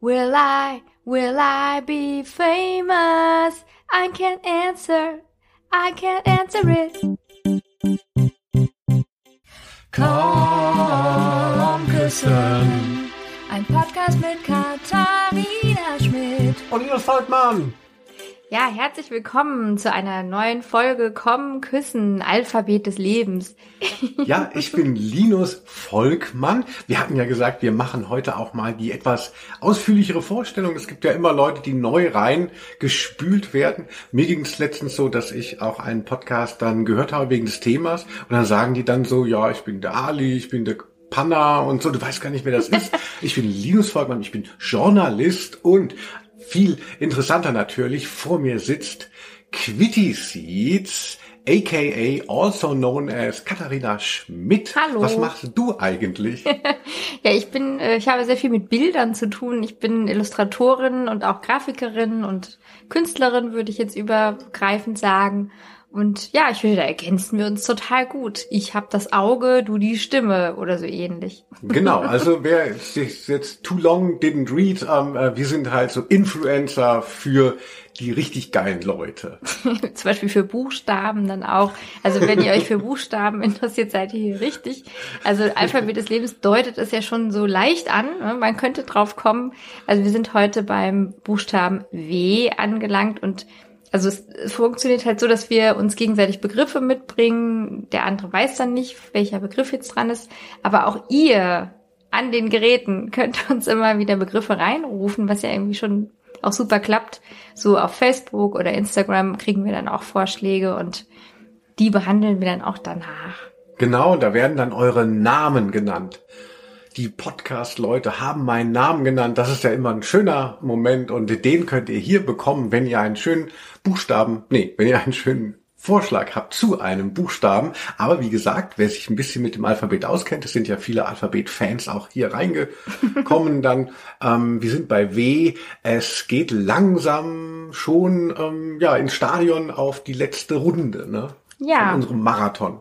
Will I, will I be famous? I can't answer, I can't answer it. Komm küssen. Ein Podcast mit Katharina Schmidt. Und Linus Volkmann. Ja, herzlich willkommen zu einer neuen Folge Komm, Küssen, Alphabet des Lebens. Ja, ich bin Linus Volkmann. Wir hatten ja gesagt, wir machen heute auch mal die etwas ausführlichere Vorstellung. Es gibt ja immer Leute, die neu rein gespült werden. Mir ging es letztens so, dass ich auch einen Podcast dann gehört habe wegen des Themas. Und dann sagen die dann so, ja, ich bin der Ali, ich bin der Panna und so, du weißt gar nicht, wer das ist. Ich bin Linus Volkmann, ich bin Journalist und viel interessanter natürlich, vor mir sitzt Quitty Seeds, aka also known as Katharina Schmidt. Hallo. Was machst du eigentlich? Ja, ich bin, äh, ich habe sehr viel mit Bildern zu tun. Ich bin Illustratorin und auch Grafikerin und Künstlerin, würde ich jetzt übergreifend sagen. Und ja, ich finde, da ergänzen wir uns total gut. Ich habe das Auge, du die Stimme oder so ähnlich. genau, also wer sich jetzt too long didn't read, ähm, äh, wir sind halt so Influencer für die richtig geilen Leute. Zum Beispiel für Buchstaben dann auch. Also wenn ihr euch für Buchstaben interessiert, seid ihr hier richtig. Also Alphabet des Lebens deutet es ja schon so leicht an. ne? Man könnte drauf kommen. Also wir sind heute beim Buchstaben W angelangt und also es, funktioniert halt so, dass wir uns gegenseitig Begriffe mitbringen. Der andere weiß dann nicht, welcher Begriff jetzt dran ist. Aber auch ihr an den Geräten könnt uns immer wieder Begriffe reinrufen, was ja irgendwie schon auch super klappt. So auf Facebook oder Instagram kriegen wir dann auch Vorschläge und die behandeln wir dann auch danach. Genau, da werden dann eure Namen genannt. Die Podcast-Leute haben meinen Namen genannt. Das ist ja immer ein schöner Moment und den könnt ihr hier bekommen, wenn ihr einen schönen Buchstaben, nee, wenn ihr einen schönen Vorschlag habt zu einem Buchstaben. Aber wie gesagt, wer sich ein bisschen mit dem Alphabet auskennt, es sind ja viele Alphabet-Fans auch hier reingekommen dann. Ähm, wir sind bei W. Es geht langsam schon ähm, ja ins Stadion auf die letzte Runde, ne? Ja. Von unserem Marathon.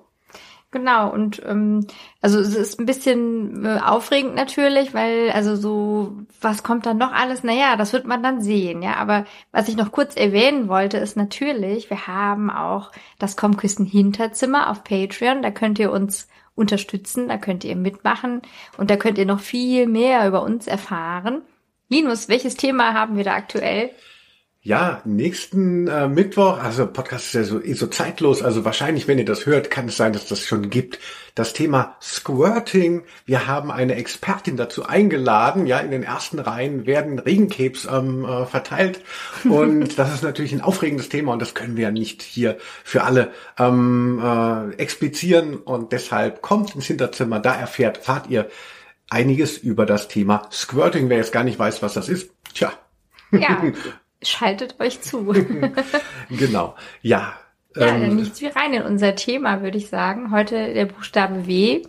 Genau, und ähm, also es ist ein bisschen äh, aufregend natürlich, weil also so, was kommt dann noch alles? Naja, das wird man dann sehen, ja. Aber was ich noch kurz erwähnen wollte, ist natürlich, wir haben auch das Kommküsten Hinterzimmer auf Patreon. Da könnt ihr uns unterstützen, da könnt ihr mitmachen und da könnt ihr noch viel mehr über uns erfahren. Linus, welches Thema haben wir da aktuell? Ja, nächsten äh, Mittwoch, also Podcast ist ja so, eh so zeitlos, also wahrscheinlich, wenn ihr das hört, kann es sein, dass das schon gibt. Das Thema Squirting. Wir haben eine Expertin dazu eingeladen. Ja, in den ersten Reihen werden Regenkebs ähm, äh, verteilt. Und das ist natürlich ein aufregendes Thema und das können wir ja nicht hier für alle ähm, äh, explizieren. Und deshalb kommt ins Hinterzimmer, da erfährt, fahrt ihr einiges über das Thema Squirting. Wer jetzt gar nicht weiß, was das ist, tja, Ja, schaltet euch zu. genau. Ja. Ja, ähm, dann nichts wie rein in unser Thema, würde ich sagen. Heute der Buchstabe W,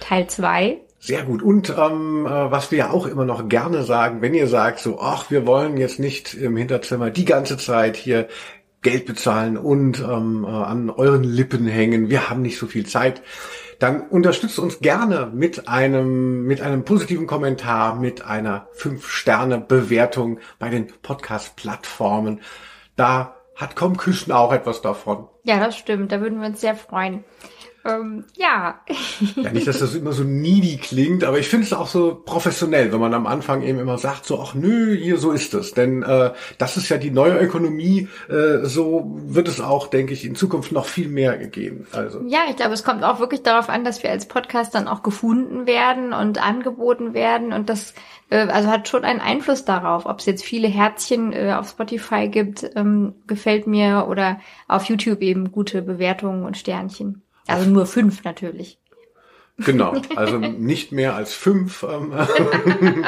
Teil 2. Sehr gut. Und ähm, äh, was wir ja auch immer noch gerne sagen, wenn ihr sagt, so, ach, wir wollen jetzt nicht im Hinterzimmer die ganze Zeit hier Geld bezahlen und ähm, äh, an euren Lippen hängen, wir haben nicht so viel Zeit, dann unterstützt uns gerne mit einem mit einem positiven Kommentar, mit einer 5-Sterne-Bewertung bei den Podcast-Plattformen. Da hat Küssen auch etwas davon. Ja, das stimmt. Da würden wir uns sehr freuen. Ähm, ja. Ja, nicht, dass das immer so needy klingt, aber ich finde es auch so professionell, wenn man am Anfang eben immer sagt, so, ach nö, hier, so ist es. Denn äh, das ist ja die neue Ökonomie, äh, so wird es auch, denke ich, in Zukunft noch viel mehr gehen. Also. Ja, ich glaube, es kommt auch wirklich darauf an, dass wir als Podcast dann auch gefunden werden und angeboten werden und das äh, also hat schon einen Einfluss darauf, ob es jetzt viele Herzchen äh, auf Spotify gibt, ähm, gefällt mir oder auf YouTube eben gute Bewertungen und Sternchen. Also nur fünf natürlich. Genau, also nicht mehr als fünf. Ähm,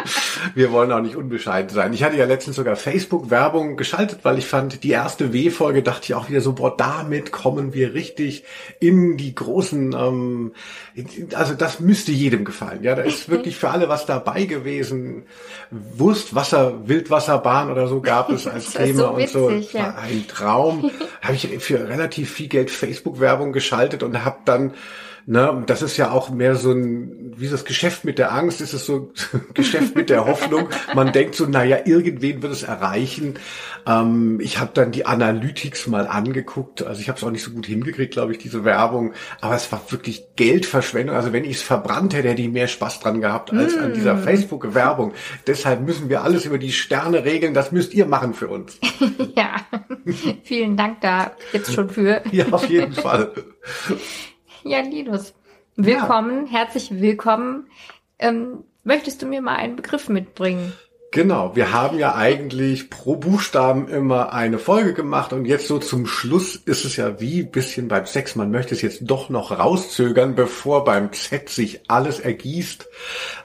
wir wollen auch nicht unbescheiden sein. Ich hatte ja letztens sogar Facebook-Werbung geschaltet, weil ich fand, die erste W-Folge dachte ich auch wieder so, boah, damit kommen wir richtig in die großen, ähm, also das müsste jedem gefallen. Ja, da ist wirklich für alle was dabei gewesen. Wurst, Wasser, Wildwasserbahn oder so gab es als Thema so und so. witzig, Es war ja. ein Traum. habe ich für relativ viel Geld Facebook-Werbung geschaltet und habe dann Ne, das ist ja auch mehr so ein, wie das Geschäft mit der Angst, ist es so Geschäft mit der Hoffnung. Man denkt so, naja, irgendwen wird es erreichen. Ähm, ich habe dann die Analytics mal angeguckt. Also ich habe es auch nicht so gut hingekriegt, glaube ich, diese Werbung. Aber es war wirklich Geldverschwendung. Also wenn ich es verbrannt hätte, hätte ich mehr Spaß dran gehabt als mm. an dieser Facebook-Werbung. Deshalb müssen wir alles über die Sterne regeln. Das müsst ihr machen für uns. ja, vielen Dank da jetzt schon für. ja, auf jeden Fall. Ja, Linus, willkommen, ja. herzlich willkommen. Ähm, möchtest du mir mal einen Begriff mitbringen? Genau, wir haben ja eigentlich pro Buchstaben immer eine Folge gemacht und jetzt so zum Schluss ist es ja wie bisschen beim Sex, man möchte es jetzt doch noch rauszögern, bevor beim Z sich alles ergießt.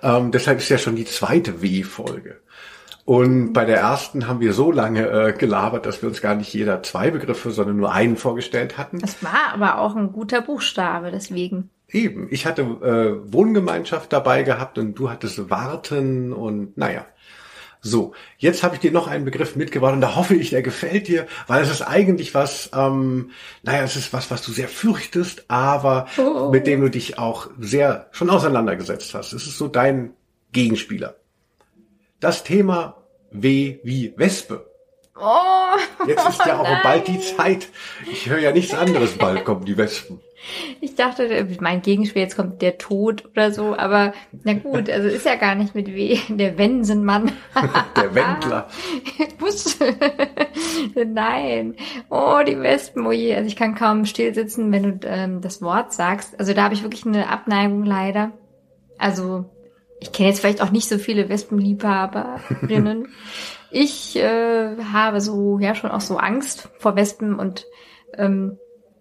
Ähm, deshalb ist ja schon die zweite W-Folge. Und bei der ersten haben wir so lange äh, gelabert, dass wir uns gar nicht jeder zwei Begriffe, sondern nur einen vorgestellt hatten. Das war aber auch ein guter Buchstabe, deswegen. Eben. Ich hatte äh, Wohngemeinschaft dabei gehabt und du hattest Warten und naja. So, jetzt habe ich dir noch einen Begriff mitgebracht und da hoffe ich, der gefällt dir, weil es ist eigentlich was, ähm, naja, es ist was, was du sehr fürchtest, aber oh. mit dem du dich auch sehr schon auseinandergesetzt hast. Es ist so dein Gegenspieler. Das Thema W wie Wespe. Oh, Jetzt ist ja auch nein. bald die Zeit. Ich höre ja nichts anderes, bald kommen die Wespen. Ich dachte, mein Gegenspiel, jetzt kommt der Tod oder so, aber na gut, also ist ja gar nicht mit W, der Wensenmann. der Wendler. Nein. Oh, die Wespen, oh je. Also ich kann kaum still sitzen, wenn du ähm, das Wort sagst. Also da habe ich wirklich eine Abneigung leider. Also ich kenne jetzt vielleicht auch nicht so viele Wespenliebhaberinnen. ich äh, habe so, ja, schon auch so Angst vor Wespen und ähm,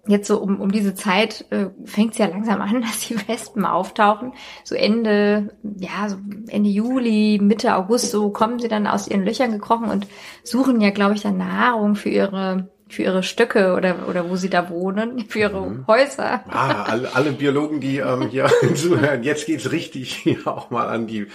jetzt so um, um diese Zeit äh, fängt es ja langsam an, dass die Wespen auftauchen. So Ende, ja, so Ende Juli, Mitte August, so kommen sie dann aus ihren Löchern gekrochen und suchen ja, glaube ich, dann Nahrung für ihre für ihre Stöcke oder, oder wo sie da wohnen, für ihre mhm. Häuser. Ah, alle, alle Biologen, die ähm, hier zuhören, jetzt geht's richtig hier auch mal an die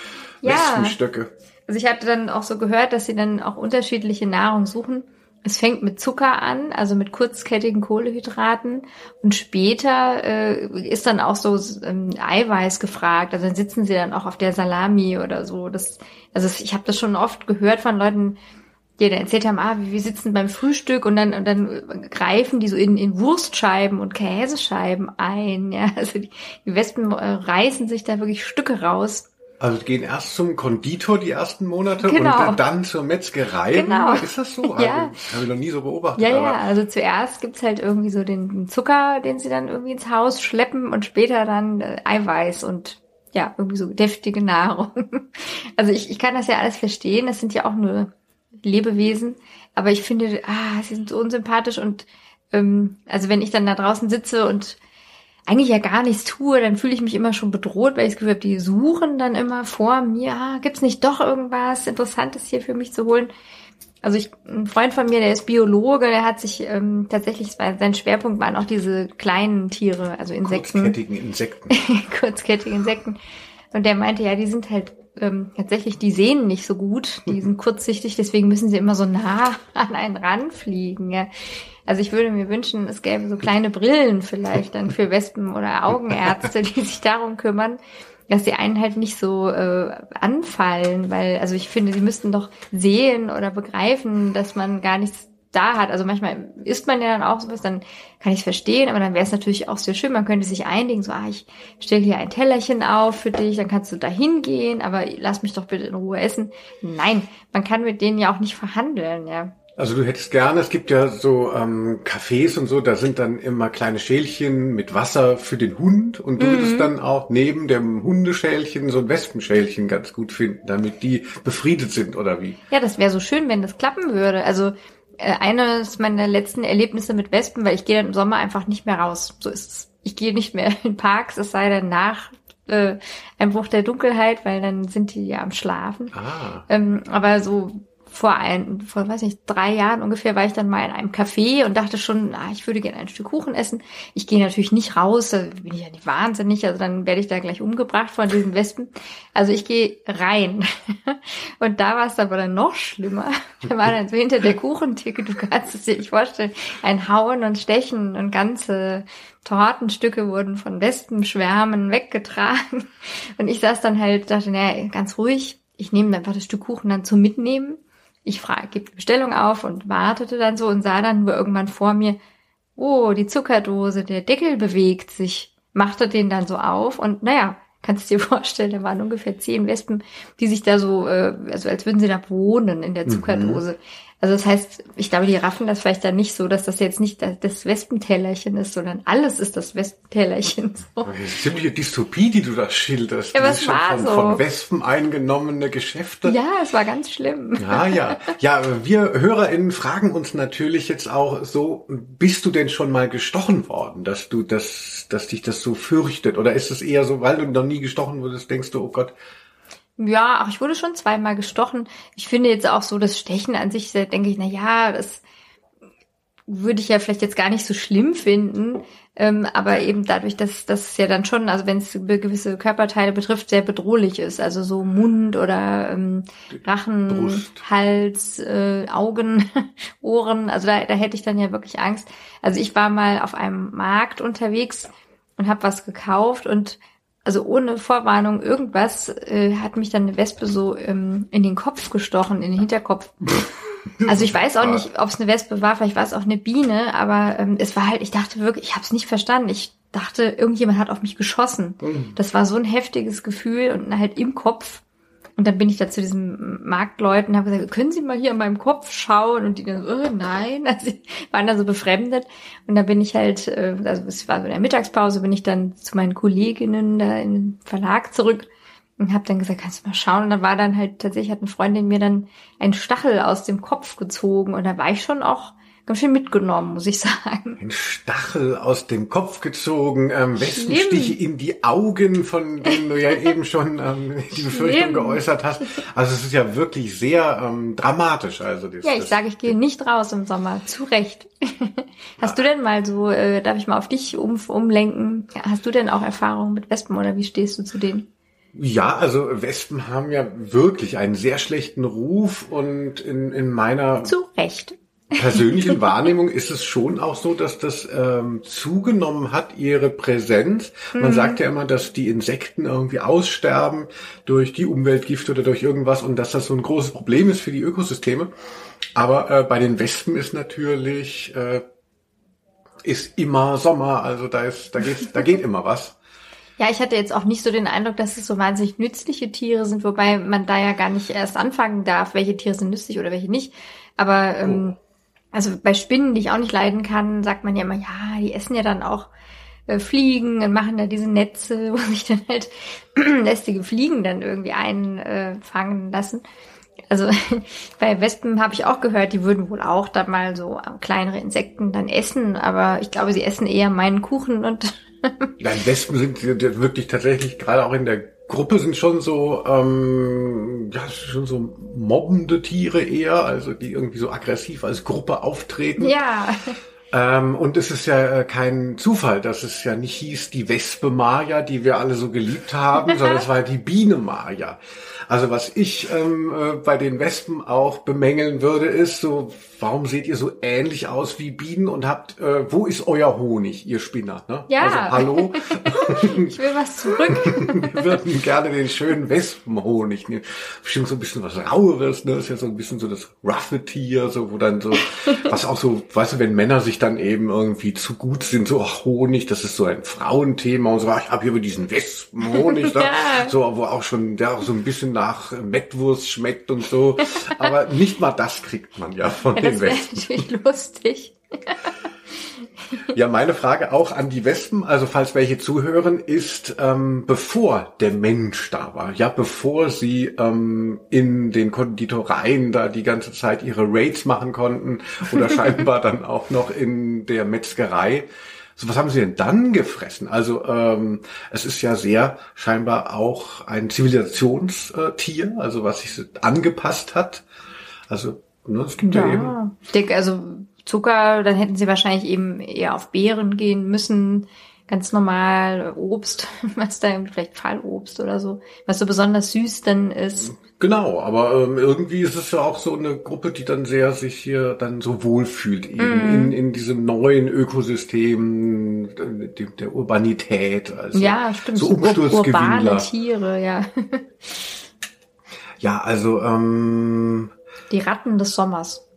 ja. Wespenstöcke. Also ich hatte dann auch so gehört, dass sie dann auch unterschiedliche Nahrung suchen. Es fängt mit Zucker an, also mit kurzkettigen Kohlehydraten und später äh, ist dann auch so ähm, Eiweiß gefragt. Also dann sitzen sie dann auch auf der Salami oder so. Das, also ich habe das schon oft gehört von Leuten, die dann erzählt haben, ah, wir sitzen beim Frühstück und dann, und dann greifen die so in, in Wurstscheiben und Käsescheiben ein. Ja, also die, die Wespen äh, reißen sich da wirklich Stücke raus. Also gehen erst zum Konditor die ersten Monate genau. und dann zur Metzgerei. Genau. Ist das so? Ja. Also, habe ich noch nie so beobachtet. Ja, ja, also zuerst gibt's halt irgendwie so den Zucker, den sie dann irgendwie ins Haus schleppen und später dann äh, Eiweiß und ja, irgendwie so deftige Nahrung. Also ich, ich kann das ja alles verstehen. Das sind ja auch nur Lebewesen. Aber ich finde, ah, sie sind so unsympathisch und ähm, also wenn ich dann da draußen sitze und eigentlich ja gar nichts tue, dann fühle ich mich immer schon bedroht, weil ich das Gefühl habe, die suchen dann immer vor mir, ah, gibt's nicht doch irgendwas Interessantes hier für mich zu holen? Also ich, ein Freund von mir, der ist Biologe, der hat sich ähm, tatsächlich, sein Schwerpunkt waren auch diese kleinen Tiere, also Insekten. Kurzkettigen Insekten. Kurzkettige Insekten. Und der meinte, ja, die sind halt ähm, tatsächlich, die sehen nicht so gut, die sind kurzsichtig, deswegen müssen sie immer so nah an einen ranfliegen. Ja. Also ich würde mir wünschen, es gäbe so kleine Brillen vielleicht dann für Wespen oder Augenärzte, die sich darum kümmern, dass die einen halt nicht so äh, anfallen, weil, also ich finde, sie müssten doch sehen oder begreifen, dass man gar nichts da hat. Also manchmal isst man ja dann auch sowas, dann kann ich es verstehen, aber dann wäre es natürlich auch sehr schön. Man könnte sich einigen, so, ah, ich stelle hier ein Tellerchen auf für dich, dann kannst du da hingehen, aber lass mich doch bitte in Ruhe essen. Nein, man kann mit denen ja auch nicht verhandeln, ja. Also du hättest gerne, es gibt ja so ähm, Cafés und so, da sind dann immer kleine Schälchen mit Wasser für den Hund und du mhm. würdest dann auch neben dem Hundeschälchen so ein Wespenschälchen ganz gut finden, damit die befriedet sind oder wie? Ja, das wäre so schön, wenn das klappen würde. Also eines meiner letzten Erlebnisse mit Wespen, weil ich gehe dann im Sommer einfach nicht mehr raus. So ist es. Ich gehe nicht mehr in Parks, es sei denn nach äh, Einbruch der Dunkelheit, weil dann sind die ja am Schlafen. Ah. Ähm, aber so vor ein, vor weiß nicht, drei Jahren ungefähr war ich dann mal in einem Café und dachte schon, ah, ich würde gerne ein Stück Kuchen essen. Ich gehe natürlich nicht raus, da bin ich ja nicht wahnsinnig, also dann werde ich da gleich umgebracht von diesen Wespen. Also ich gehe rein. Und da war es aber dann noch schlimmer. Da war dann so hinter der Kuchentheke, du kannst es dir nicht vorstellen, ein Hauen und Stechen und ganze Tortenstücke wurden von Wespenschwärmen weggetragen. Und ich saß dann halt, dachte, naja, ganz ruhig, ich nehme einfach das Stück Kuchen dann zum Mitnehmen. Ich frage, gebe die Bestellung auf und wartete dann so und sah dann nur irgendwann vor mir, oh, die Zuckerdose, der Deckel bewegt sich, machte den dann so auf und naja, kannst du dir vorstellen, da waren ungefähr zehn Wespen, die sich da so, äh, also als würden sie da wohnen in der mhm. Zuckerdose. Mhm. Also das heißt, ich glaube, die raffen das vielleicht dann nicht so, dass das jetzt nicht das Wespentellerchen ist, sondern alles ist das Wespentellerchen. So. Das ist ziemliche Dystopie, die du da schilderst. Ja, was war von, so? von Wespen eingenommene Geschäfte. Ja, es war ganz schlimm. Ja, ja. Ja, wir HörerInnen fragen uns natürlich jetzt auch so, bist du denn schon mal gestochen worden, dass du das, dass dich das so fürchtet? Oder ist es eher so, weil du noch nie gestochen wurdest, denkst du, oh Gott, ja, ach, ich wurde schon zweimal gestochen. Ich finde jetzt auch so das Stechen an sich, da denke ich, na ja, das würde ich ja vielleicht jetzt gar nicht so schlimm finden, ähm, aber eben dadurch, dass das ja dann schon, also wenn es gewisse Körperteile betrifft, sehr bedrohlich ist, also so Mund oder ähm, Rachen, Brust. Hals, äh, Augen, Ohren, also da, da hätte ich dann ja wirklich Angst. Also ich war mal auf einem Markt unterwegs und habe was gekauft und also ohne Vorwarnung irgendwas, äh, hat mich dann eine Wespe so ähm, in den Kopf gestochen, in den Hinterkopf. Also ich weiß auch nicht, ob es eine Wespe war, vielleicht war es auch eine Biene, aber ähm, es war halt, ich dachte wirklich, ich habe es nicht verstanden. Ich dachte, irgendjemand hat auf mich geschossen. Mhm. Das war so ein heftiges Gefühl und halt im Kopf. Und dann bin ich da zu diesem Marktleuten und habe gesagt, können Sie mal hier an meinem Kopf schauen? Und die dann oh, nein, also waren da so befremdet. Und da bin ich halt, äh, also es war so in der Mittagspause, bin ich dann zu meinen Kolleginnen da im Verlag zurück und habe dann gesagt, kannst du mal schauen? Und dann war dann halt tatsächlich, hat eine Freundin mir dann einen Stachel aus dem Kopf gezogen und da war ich schon auch ganz schön mitgenommen, muss ich sagen. Ein Stachel aus dem Kopf gezogen, ähm, Wespenstiche in die Augen, von denen du ja eben schon ähm, die Befürchtung Schlimm. geäußert hast. Also es ist ja wirklich sehr ähm, dramatisch. Also das, ja, ich sage, ich gehe nicht raus im Sommer. Zu Recht. hast du denn mal so, äh, darf ich mal auf dich um, umlenken? Hast du denn auch Erfahrungen mit Wespen oder wie stehst du zu denen? Ja, also Wespen haben ja wirklich einen sehr schlechten Ruf und in, in meiner zu Recht persönlichen Wahrnehmung ist es schon auch so, dass das ähm, zugenommen hat, ihre Präsenz. Man mhm. sagt ja immer, dass die Insekten irgendwie aussterben durch die Umweltgifte oder durch irgendwas und dass das so ein großes Problem ist für die Ökosysteme. Aber äh, bei den Wespen ist natürlich äh, ist immer Sommer, also da ist da geht da geht immer was. Ja, ich hatte jetzt auch nicht so den Eindruck, dass es so wahnsinnig nützliche Tiere sind, wobei man da ja gar nicht erst anfangen darf, welche Tiere sind nützlich oder welche nicht. Aber ähm. Also bei Spinnen, die ich auch nicht leiden kann, sagt man ja immer, ja, die essen ja dann auch äh, Fliegen und machen da diese Netze, wo sich dann halt lästige Fliegen dann irgendwie einfangen lassen. Also bei Wespen habe ich auch gehört, die würden wohl auch dann mal so kleinere Insekten dann essen, aber ich glaube, sie essen eher meinen Kuchen und Nein, Wespen sind wirklich tatsächlich gerade auch in der Gruppe sind schon so, ähm, ja, schon so mobbende Tiere eher, also die irgendwie so aggressiv als Gruppe auftreten. Ja. Ähm, und es ist ja äh, kein Zufall, dass es ja nicht hieß die Wespe Maya, die wir alle so geliebt haben, sondern es war die Biene Maya. Also was ich ähm, äh, bei den Wespen auch bemängeln würde, ist so, warum seht ihr so ähnlich aus wie Bienen und habt, äh, wo ist euer Honig, ihr Spinner? Ne? Ja. Also hallo. ich will was zurück. Wir würden gerne den schönen Wespenhonig nehmen. Bestimmt so ein bisschen was Raueres, ne? Das ist ja so ein bisschen so das roughe Tier, so wo dann so, was auch so, weißt du, wenn Männer sich dann eben irgendwie zu gut sind, so ach, Honig, das ist so ein Frauenthema und so, ach, ich habe hier über diesen Wespenhonig, ne? ja. so, wo auch schon, der auch so ein bisschen nach Mettwurst schmeckt und so. Aber nicht mal das kriegt man ja von ja, den Wespen. Das wäre natürlich lustig. Ja, meine Frage auch an die Wespen, also falls welche zuhören, ist, ähm, bevor der Mensch da war, ja, bevor sie ähm, in den Konditoreien da die ganze Zeit ihre Raids machen konnten oder scheinbar dann auch noch in der Metzgerei, so, was haben sie denn dann gefressen? Also ähm, es ist ja sehr scheinbar auch ein Zivilisationstier, also was sich angepasst hat Also, ne, es gibt ja, ja eben. Ich denke, also Zucker, dann hätten sie wahrscheinlich eben eher auf Beeren gehen müssen ganz normal Obst, was da vielleicht Fallobst oder so, was so besonders süß dann ist. Genau, aber ähm, irgendwie ist es ja auch so eine Gruppe, die dann sehr sich hier dann so wohlfühlt eben mm. in, in diesem neuen Ökosystem der, der Urbanität. Also ja, stimmt. So Umsturzgewinnler. Tiere, ja. ja, also ähm, die Ratten des Sommers.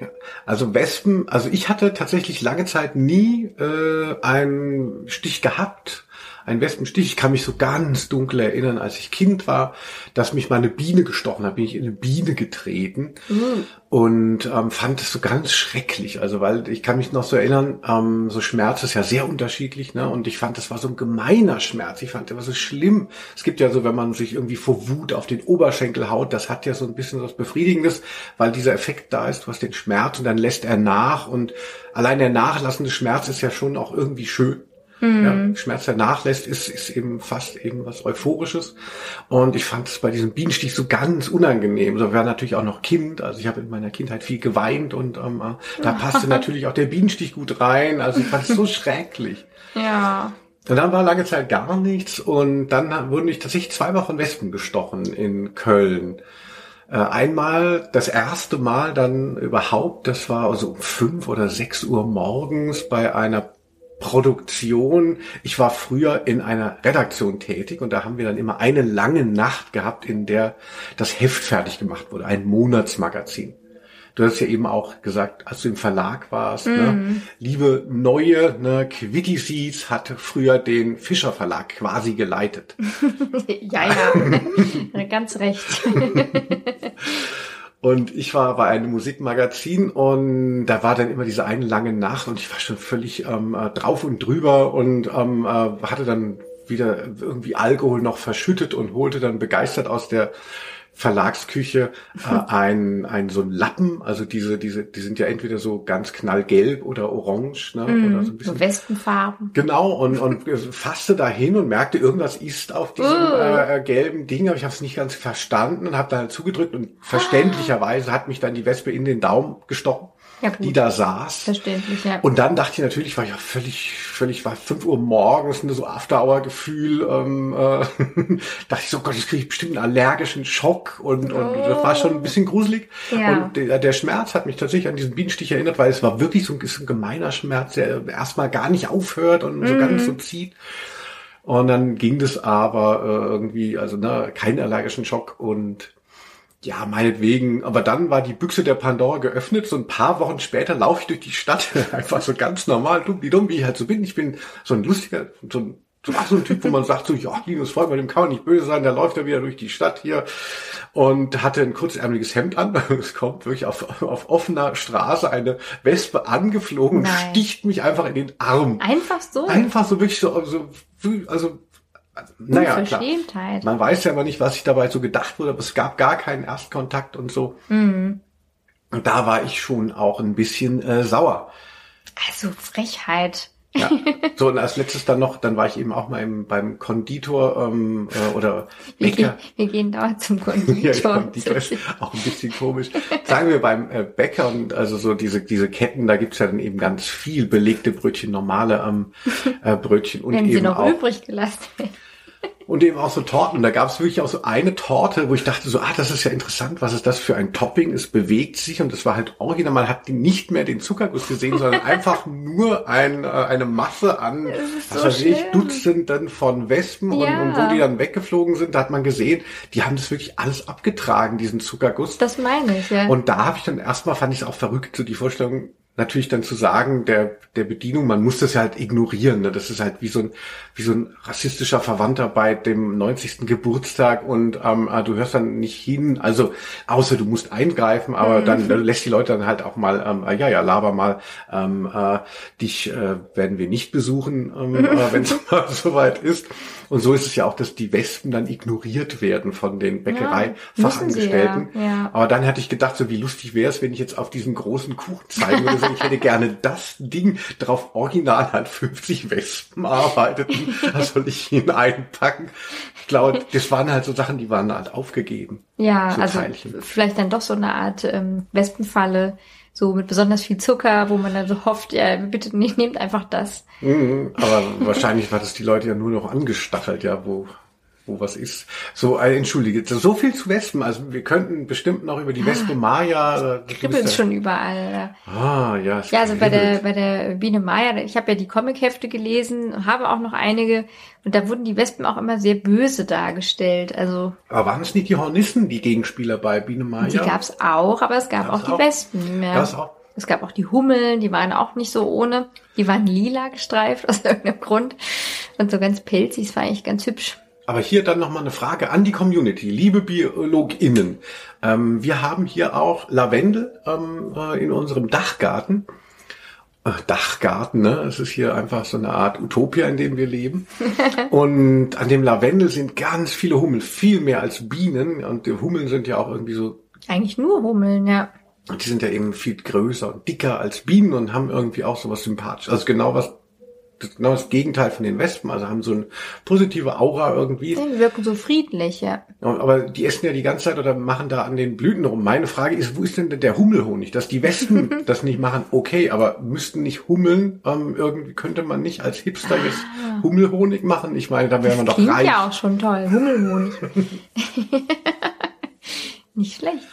Ja. Also Wespen, also ich hatte tatsächlich lange Zeit nie äh, einen Stich gehabt ein Wespenstich. Ich kann mich so ganz dunkel erinnern, als ich Kind war, dass mich mal eine Biene gestochen hat, bin ich in eine Biene getreten mhm. und ähm, fand es so ganz schrecklich. Also weil ich kann mich noch so erinnern, ähm, so Schmerz ist ja sehr unterschiedlich, ne? Und ich fand, das war so ein gemeiner Schmerz. Ich fand, das war so schlimm. Es gibt ja so, wenn man sich irgendwie vor Wut auf den Oberschenkel haut, das hat ja so ein bisschen was Befriedigendes, weil dieser Effekt da ist, du hast den Schmerz und dann lässt er nach und allein der nachlassende Schmerz ist ja schon auch irgendwie schön. Mhm. Ja, Schmerz, der nachlässt, ist, ist eben fast eben was Euphorisches. Und ich fand es bei diesem Bienenstich so ganz unangenehm. So, wir waren natürlich auch noch Kind. Also ich habe in meiner Kindheit viel geweint und ähm, äh, da passte natürlich auch der Bienenstich gut rein. Also ich fand es so schrecklich. Ja. Und dann war lange Zeit gar nichts und dann wurden ich tatsächlich zweimal von Wespen gestochen in Köln. Äh, einmal, das erste Mal dann überhaupt, das war also um fünf oder sechs Uhr morgens bei einer Produktion. Ich war früher in einer Redaktion tätig und da haben wir dann immer eine lange Nacht gehabt, in der das Heft fertig gemacht wurde, ein Monatsmagazin. Du hast ja eben auch gesagt, als du im Verlag warst, ne, mhm. ne, liebe neue, ne, Quickie Seeds hatte früher den Fischer Verlag quasi geleitet. ja, ja, ganz recht. Und ich war bei einem Musikmagazin und da war dann immer diese eine lange Nacht und ich war schon völlig ähm, äh, drauf und drüber und ähm, äh, hatte dann wieder irgendwie Alkohol noch verschüttet und holte dann begeistert aus der Verlagsküche äh, ein, ein so ein Lappen, also diese, diese, die sind ja entweder so ganz knallgelb oder orange, ne? Mm, oder so ein bisschen. So Wespenfarben. Genau, und, und fasste dahin und merkte, irgendwas ist auf diesem uh. äh, gelben Ding, aber ich habe es nicht ganz verstanden und habe da halt zugedrückt und verständlicherweise hat mich dann die Wespe in den Daumen gestochen ja, die da saß. Verständlich, ja. Und dann dachte ich natürlich, war ja völlig, völlig, war fünf Uhr morgens, ne, so After-Hour-Gefühl, ähm, äh, dachte ich so, Gott, jetzt kriege ich bestimmt einen allergischen Schock und, und oh. das war schon ein bisschen gruselig. Ja. Und der, der Schmerz hat mich tatsächlich an diesen Bienenstich erinnert, weil es war wirklich so ein, so ein gemeiner Schmerz, der erstmal gar nicht aufhört und mhm. so ganz so zieht. Und dann ging das aber äh, irgendwie, also ne, keinen allergischen Schock und ja, meinetwegen. Aber dann war die Büchse der Pandora geöffnet. So ein paar Wochen später laufe ich durch die Stadt. Einfach so ganz normal, dumm, wie dumm, wie ich halt so bin. Ich bin so ein lustiger, so ein, so, so ein Typ, wo man sagt so, ja, Linus Vollmer, dem kann man nicht böse sein. Der läuft ja wieder durch die Stadt hier und hatte ein kurzärmeliges Hemd an. Es kommt wirklich auf, auf offener Straße eine Wespe angeflogen Nein. und sticht mich einfach in den Arm. Einfach so? Einfach so wirklich so, also, also also, naja, klar. Man weiß ja immer nicht, was sich dabei so gedacht wurde, aber es gab gar keinen Erstkontakt und so. Mhm. Und da war ich schon auch ein bisschen äh, sauer. Also Frechheit. Ja. So, und als letztes dann noch, dann war ich eben auch mal im, beim Konditor ähm, äh, oder Bäcker. Wir, wir gehen da zum Konditor. ja, Konditor ist auch ein bisschen komisch. Sagen wir beim äh, Bäcker und also so diese, diese Ketten, da gibt's ja dann eben ganz viel belegte Brötchen, normale ähm, äh, Brötchen und Wenn eben sie noch auch, übrig gelassen und eben auch so Torten. Und da gab es wirklich auch so eine Torte, wo ich dachte so, ah, das ist ja interessant, was ist das für ein Topping? Es bewegt sich und es war halt original. Man hat nicht mehr den Zuckerguss gesehen, sondern einfach nur ein, äh, eine Masse an, was so weiß ich, Dutzenden von Wespen ja. und, und wo die dann weggeflogen sind, da hat man gesehen, die haben das wirklich alles abgetragen, diesen Zuckerguss. Das meine ich, ja. Und da habe ich dann erstmal, fand ich es auch verrückt, so die Vorstellung, natürlich dann zu sagen, der, der Bedienung, man muss das ja halt ignorieren. Ne? Das ist halt wie so ein, wie so ein rassistischer Verwandter bei dem 90. Geburtstag und ähm, äh, du hörst dann nicht hin, also außer du musst eingreifen, aber mhm. dann lässt die Leute dann halt auch mal, ähm, äh, ja, ja, laber mal, ähm, äh, dich äh, werden wir nicht besuchen, ähm, äh, wenn es mal soweit ist. Und so ist es ja auch, dass die Wespen dann ignoriert werden von den Bäckereifachangestellten. Ja, ja. Aber dann hatte ich gedacht, so wie lustig wäre es, wenn ich jetzt auf diesen großen Kuchen zeigen würde, gesagt, ich hätte gerne das Ding drauf original halt 50 Wespen arbeiteten. Das soll ich ihnen einpacken. Ich glaube, das waren halt so Sachen, die waren halt aufgegeben. Ja, so also Teilchen. vielleicht dann doch so eine Art ähm, Wespenfalle, so mit besonders viel Zucker, wo man dann so hofft, ja, bitte nicht, nehmt einfach das. Mhm, aber wahrscheinlich war das die Leute ja nur noch angestachelt, ja, wo wo was ist. So, äh, entschuldige, so viel zu Wespen. Also wir könnten bestimmt noch über die Wespe ah, Maya. Äh, Kribbelt schon überall. Ah, ja. Ja, also bei der bei der Biene Maya, ich habe ja die Comichefte gelesen, habe auch noch einige und da wurden die Wespen auch immer sehr böse dargestellt. Also. Aber waren es nicht die Hornissen, die Gegenspieler bei Biene Maya? Die gab's auch, aber es gab gab's auch die auch? Wespen. Ja. Gab's auch. Es gab auch die Hummeln, die waren auch nicht so ohne. Die waren lila gestreift aus irgendeinem Grund. Und so ganz pelzig, das war eigentlich ganz hübsch. Aber hier dann nochmal eine Frage an die Community, liebe BiologInnen. Ähm, wir haben hier auch Lavendel ähm, äh, in unserem Dachgarten. Äh, Dachgarten, ne? Es ist hier einfach so eine Art Utopia, in dem wir leben. und an dem Lavendel sind ganz viele Hummeln, viel mehr als Bienen. Und die Hummeln sind ja auch irgendwie so. Eigentlich nur Hummeln, ja. Und die sind ja eben viel größer und dicker als Bienen und haben irgendwie auch so was sympathisch. Also genau was genau das Gegenteil von den Wespen, also haben so eine positive Aura irgendwie. Die wirken so friedlich, ja. Aber die essen ja die ganze Zeit oder machen da an den Blüten rum. Meine Frage ist, wo ist denn der Hummelhonig? Dass die Wespen das nicht machen, okay, aber müssten nicht Hummeln, ähm, irgendwie könnte man nicht als Hipster jetzt ah. Hummelhonig machen? Ich meine, da wäre man doch reich. ja auch schon toll, Hummelhonig. nicht schlecht.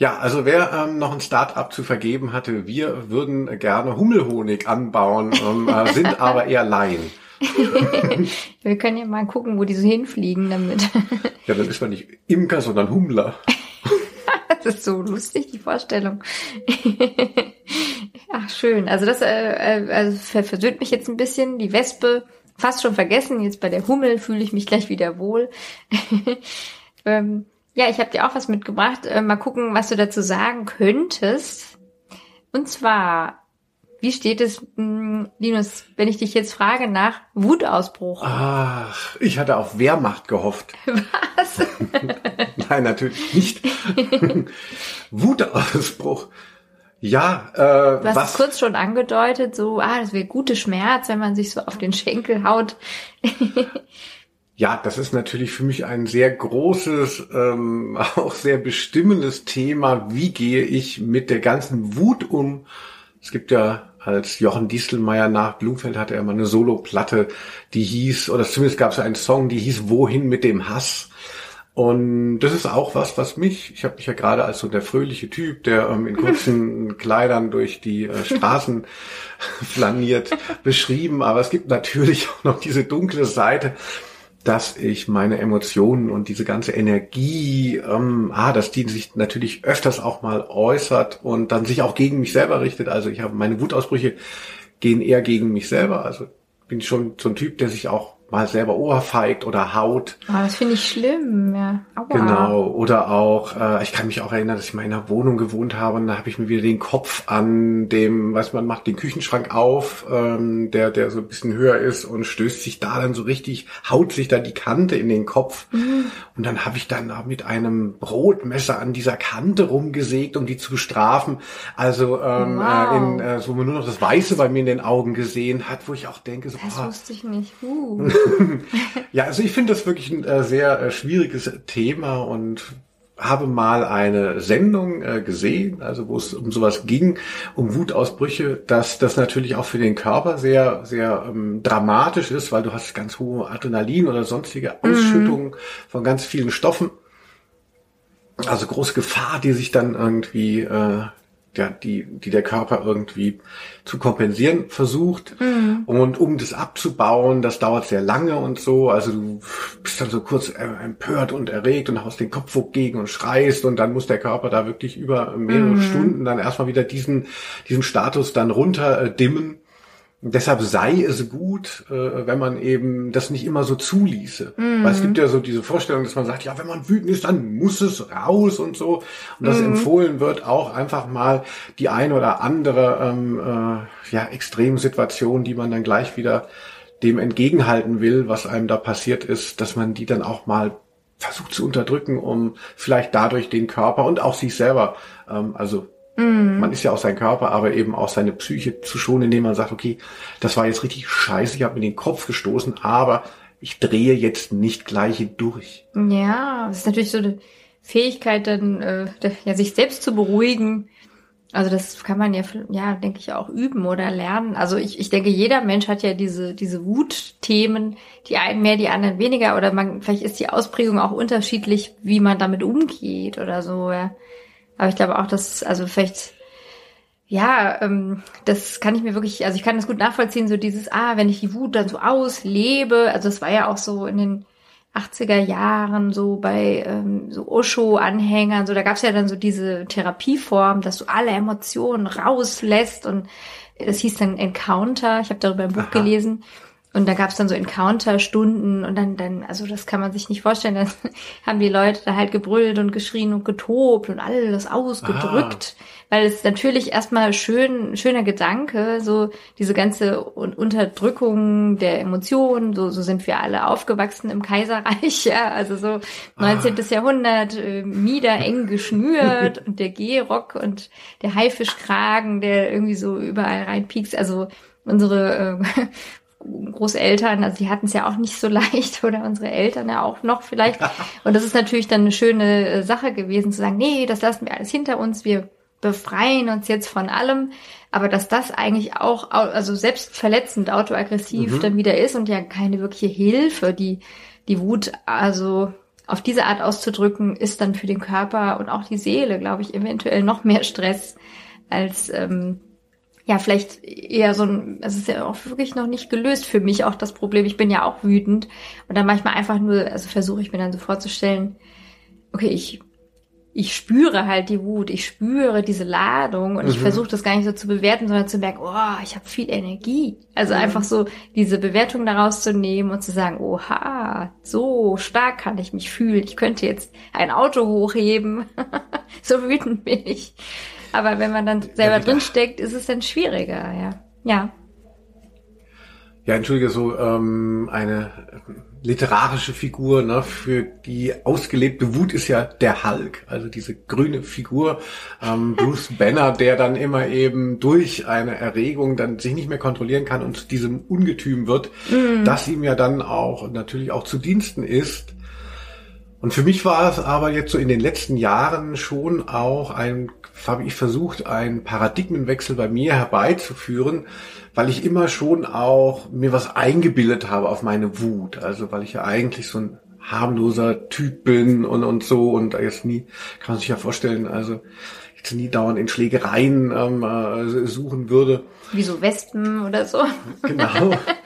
Ja, also wer ähm, noch ein Start-up zu vergeben hatte, wir würden gerne Hummelhonig anbauen, ähm, äh, sind aber eher Laien. wir können ja mal gucken, wo die so hinfliegen damit. ja, dann ist man nicht Imker, sondern Hummler. das ist so lustig, die Vorstellung. Ach, schön. Also das äh, äh also versöhnt mich jetzt ein bisschen. Die Wespe fast schon vergessen. Jetzt bei der Hummel fühle ich mich gleich wieder wohl. ähm, ja, ich habe dir auch was mitgebracht. Äh, mal gucken, was du dazu sagen könntest. Und zwar, wie steht es, mh, hm, Linus, wenn ich dich jetzt frage nach Wutausbruch? Ach, ich hatte auf Wehrmacht gehofft. Was? Nein, natürlich nicht. Wutausbruch. Ja, äh, du hast was? es kurz schon angedeutet, so, ah, das wäre gute Schmerz, wenn man sich so auf den Schenkel haut. Ja, das ist natürlich für mich ein sehr großes, ähm, auch sehr bestimmendes Thema. Wie gehe ich mit der ganzen Wut um? Es gibt ja als Jochen Dieselmeier nach Blumfeld hatte er mal eine Solo-Platte, die hieß, oder zumindest gab es einen Song, die hieß Wohin mit dem Hass. Und das ist auch was, was mich, ich habe mich ja gerade als so der fröhliche Typ, der ähm, in kurzen Kleidern durch die äh, Straßen flaniert, beschrieben. Aber es gibt natürlich auch noch diese dunkle Seite, dass ich meine Emotionen und diese ganze Energie, ähm, ah, dass die sich natürlich öfters auch mal äußert und dann sich auch gegen mich selber richtet. Also ich habe meine Wutausbrüche gehen eher gegen mich selber. Also bin schon so ein Typ, der sich auch mal selber ohrfeigt oder haut. Oh, das finde ich schlimm, ja. Aua. Genau. Oder auch, äh, ich kann mich auch erinnern, dass ich mal in einer Wohnung gewohnt habe und da habe ich mir wieder den Kopf an dem, was man macht, den Küchenschrank auf, ähm, der, der so ein bisschen höher ist und stößt sich da dann so richtig, haut sich da die Kante in den Kopf. Mhm. Und dann habe ich dann mit einem Brotmesser an dieser Kante rumgesägt, um die zu bestrafen. Also ähm, wow. äh, in, äh, so nur noch das Weiße bei mir in den Augen gesehen hat, wo ich auch denke, so, das oh, wusste ich nicht. Uh. ja, also ich finde das wirklich ein äh, sehr äh, schwieriges Thema und habe mal eine Sendung äh, gesehen, also wo es um sowas ging, um Wutausbrüche, dass das natürlich auch für den Körper sehr, sehr ähm, dramatisch ist, weil du hast ganz hohe Adrenalin oder sonstige. Ausschüttungen mhm. von ganz vielen Stoffen. Also große Gefahr, die sich dann irgendwie äh, ja, die, die der Körper irgendwie zu kompensieren versucht. Mhm. Und um das abzubauen, das dauert sehr lange und so. Also du bist dann so kurz empört und erregt und haust den Kopf gegen und schreist und dann muss der Körper da wirklich über mehrere mhm. Stunden dann erstmal wieder diesen, diesen Status dann runter äh, dimmen. Deshalb sei es gut, äh, wenn man eben das nicht immer so zuließe. Mhm. Weil es gibt ja so diese Vorstellung, dass man sagt, ja, wenn man wütend ist, dann muss es raus und so. Und mhm. empfohlen wird, auch einfach mal die ein oder andere ähm, äh, ja, Extremsituation, die man dann gleich wieder dem entgegenhalten will, was einem da passiert ist, dass man die dann auch mal versucht zu unterdrücken, um vielleicht dadurch den Körper und auch sich selber, ähm, also Mhm. Man ist ja auch sein Körper, aber eben auch seine Psyche zu schonen, indem man sagt, okay, das war jetzt richtig scheiße, ich habe mir den Kopf gestoßen, aber ich drehe jetzt nicht gleich durch. Ja, das ist natürlich so eine Fähigkeit, dann äh, ja, sich selbst zu beruhigen. Also das kann man ja, ja, denke ich, auch üben oder lernen. Also ich, ich denke, jeder Mensch hat ja diese, diese Wutthemen, die einen mehr, die anderen weniger. Oder man, vielleicht ist die Ausprägung auch unterschiedlich, wie man damit umgeht oder so. Ja. Aber ich glaube auch, dass, also vielleicht, ja, ähm, das kann ich mir wirklich, also ich kann das gut nachvollziehen, so dieses, ah, wenn ich die Wut dann so auslebe, also es war ja auch so in den 80er Jahren so bei ähm, so Osho-Anhängern, so da gab's ja dann so diese Therapieform, dass du alle Emotionen rauslässt und das hieß dann Encounter. Ich habe darüber ein Buch Aha. gelesen. Und da gab's dann so Encounter-Stunden und dann, dann, also das kann man sich nicht vorstellen. Dann haben die Leute da halt gebrüllt und geschrien und getobt und alles ausgedrückt. Aha weil es natürlich erstmal schön, schöner Gedanke, so diese ganze Unterdrückung der Emotionen, so, so sind wir alle aufgewachsen im Kaiserreich, ja, also so 19. Ah. Jahrhundert, äh, Mieder eng geschnürt und der Gehrock und der Haifischkragen, der irgendwie so überall reinpiekst, also unsere äh, Großeltern, also die hatten es ja auch nicht so leicht oder unsere Eltern ja auch noch vielleicht. Und das ist natürlich dann eine schöne äh, Sache gewesen zu sagen, nee, das lassen wir alles hinter uns, wir befreien uns jetzt von allem, aber dass das eigentlich auch, also selbst verletzend, autoaggressiv mhm. dann wieder ist und ja keine wirkliche Hilfe, die, die Wut, also auf diese Art auszudrücken, ist dann für den Körper und auch die Seele, glaube ich, eventuell noch mehr Stress als, ähm, ja, vielleicht eher so ein, es ist ja auch wirklich noch nicht gelöst für mich auch das Problem. Ich bin ja auch wütend und dann manchmal einfach nur, also versuche ich mir dann so vorzustellen, okay, ich ich spüre halt die Wut, ich spüre diese Ladung und mhm. ich versuche das gar nicht so zu bewerten, sondern zu merken, oh, ich habe viel Energie. Also mhm. einfach so diese Bewertung daraus zu nehmen und zu sagen, oha, so stark kann ich mich fühlen. Ich könnte jetzt ein Auto hochheben. so wütend bin ich. Aber wenn man dann selber ja, drin steckt, ist es dann schwieriger, ja. Ja. Ja, entschuldige, so ähm, eine literarische Figur, ne, für die ausgelebte Wut ist ja der Hulk, also diese grüne Figur, ähm, Bruce Banner, der dann immer eben durch eine Erregung dann sich nicht mehr kontrollieren kann und zu diesem Ungetüm wird, mm. das ihm ja dann auch natürlich auch zu Diensten ist. Und für mich war es aber jetzt so in den letzten Jahren schon auch ein, habe ich versucht, einen Paradigmenwechsel bei mir herbeizuführen, weil ich immer schon auch mir was eingebildet habe auf meine Wut. Also weil ich ja eigentlich so ein harmloser Typ bin und, und so und jetzt nie, kann man sich ja vorstellen, also jetzt nie dauernd in Schlägereien ähm, äh, suchen würde. Wie so Wespen oder so. Genau.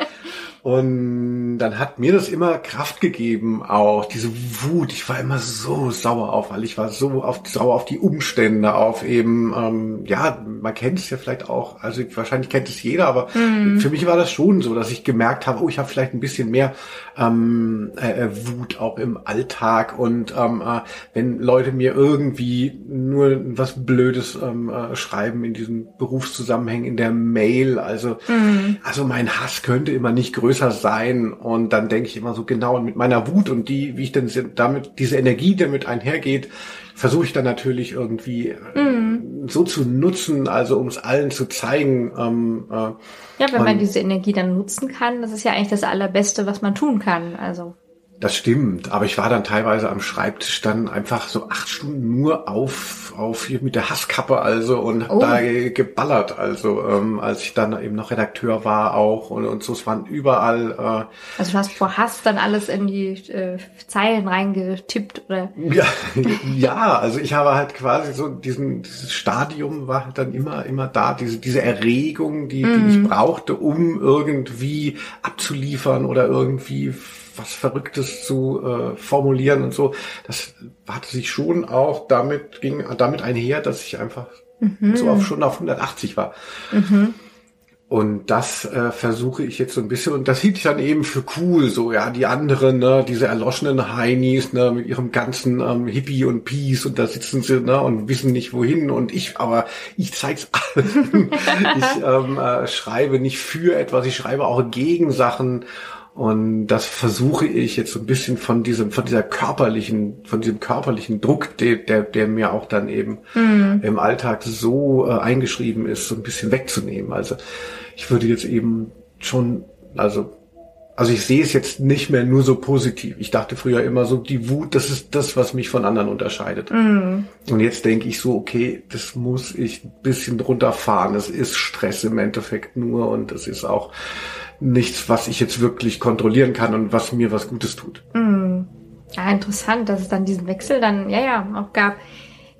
Und dann hat mir das immer Kraft gegeben, auch diese Wut. Ich war immer so sauer auf, weil ich war so auf, sauer auf die Umstände, auf eben, ähm, ja, man kennt es ja vielleicht auch, also wahrscheinlich kennt es jeder, aber mhm. für mich war das schon so, dass ich gemerkt habe, oh, ich habe vielleicht ein bisschen mehr ähm, äh, äh, Wut auch im Alltag und ähm, äh, wenn Leute mir irgendwie nur was Blödes ähm, äh, schreiben in diesen Berufszusammenhängen in der Mail, also mhm. also mein Hass könnte immer nicht größer größer sein und dann denke ich immer so genau und mit meiner Wut und die, wie ich denn damit, diese Energie, die damit einhergeht, versuche ich dann natürlich irgendwie mm. so zu nutzen, also um es allen zu zeigen. Ähm, äh, ja, wenn man diese Energie dann nutzen kann, das ist ja eigentlich das Allerbeste, was man tun kann. Also das stimmt, aber ich war dann teilweise am Schreibtisch dann einfach so acht Stunden nur auf, auf hier mit der Hasskappe also und hab oh. da geballert, also ähm, als ich dann eben noch Redakteur war auch und, und so, es waren überall. Äh, also du hast vor Hass dann alles in die äh, Zeilen reingetippt oder? Ja, ja, also ich habe halt quasi so diesen, dieses Stadium war halt dann immer, immer da, diese, diese Erregung, die, mm. die ich mhm. brauchte, um irgendwie abzuliefern oder irgendwie was Verrücktes zu äh, formulieren und so. Das hatte sich schon auch damit, ging damit einher, dass ich einfach mhm. so auf, schon auf 180 war. Mhm. Und das äh, versuche ich jetzt so ein bisschen, und das hielt ich dann eben für cool, so, ja, die anderen, ne, diese erloschenen Heinis, ne, mit ihrem ganzen ähm, Hippie und Peace, und da sitzen sie, ne, und wissen nicht wohin, und ich, aber ich zeig's allen. ich ähm, äh, schreibe nicht für etwas, ich schreibe auch gegen Sachen, Und das versuche ich jetzt so ein bisschen von diesem, von dieser körperlichen, von diesem körperlichen Druck, der, der, der mir auch dann eben mhm. im Alltag so äh, eingeschrieben ist, so ein bisschen wegzunehmen. Also ich würde jetzt eben schon, also also ich sehe es jetzt nicht mehr nur so positiv. Ich dachte früher immer so, die Wut, das ist das, was mich von anderen unterscheidet. Mm. Und jetzt denke ich so, okay, das muss ich ein bisschen runterfahren. Das ist Stress im Endeffekt nur und das ist auch nichts, was ich jetzt wirklich kontrollieren kann und was mir was Gutes tut. Mm. Ja, interessant, dass es dann diesen Wechsel dann, ja, ja, auch gab.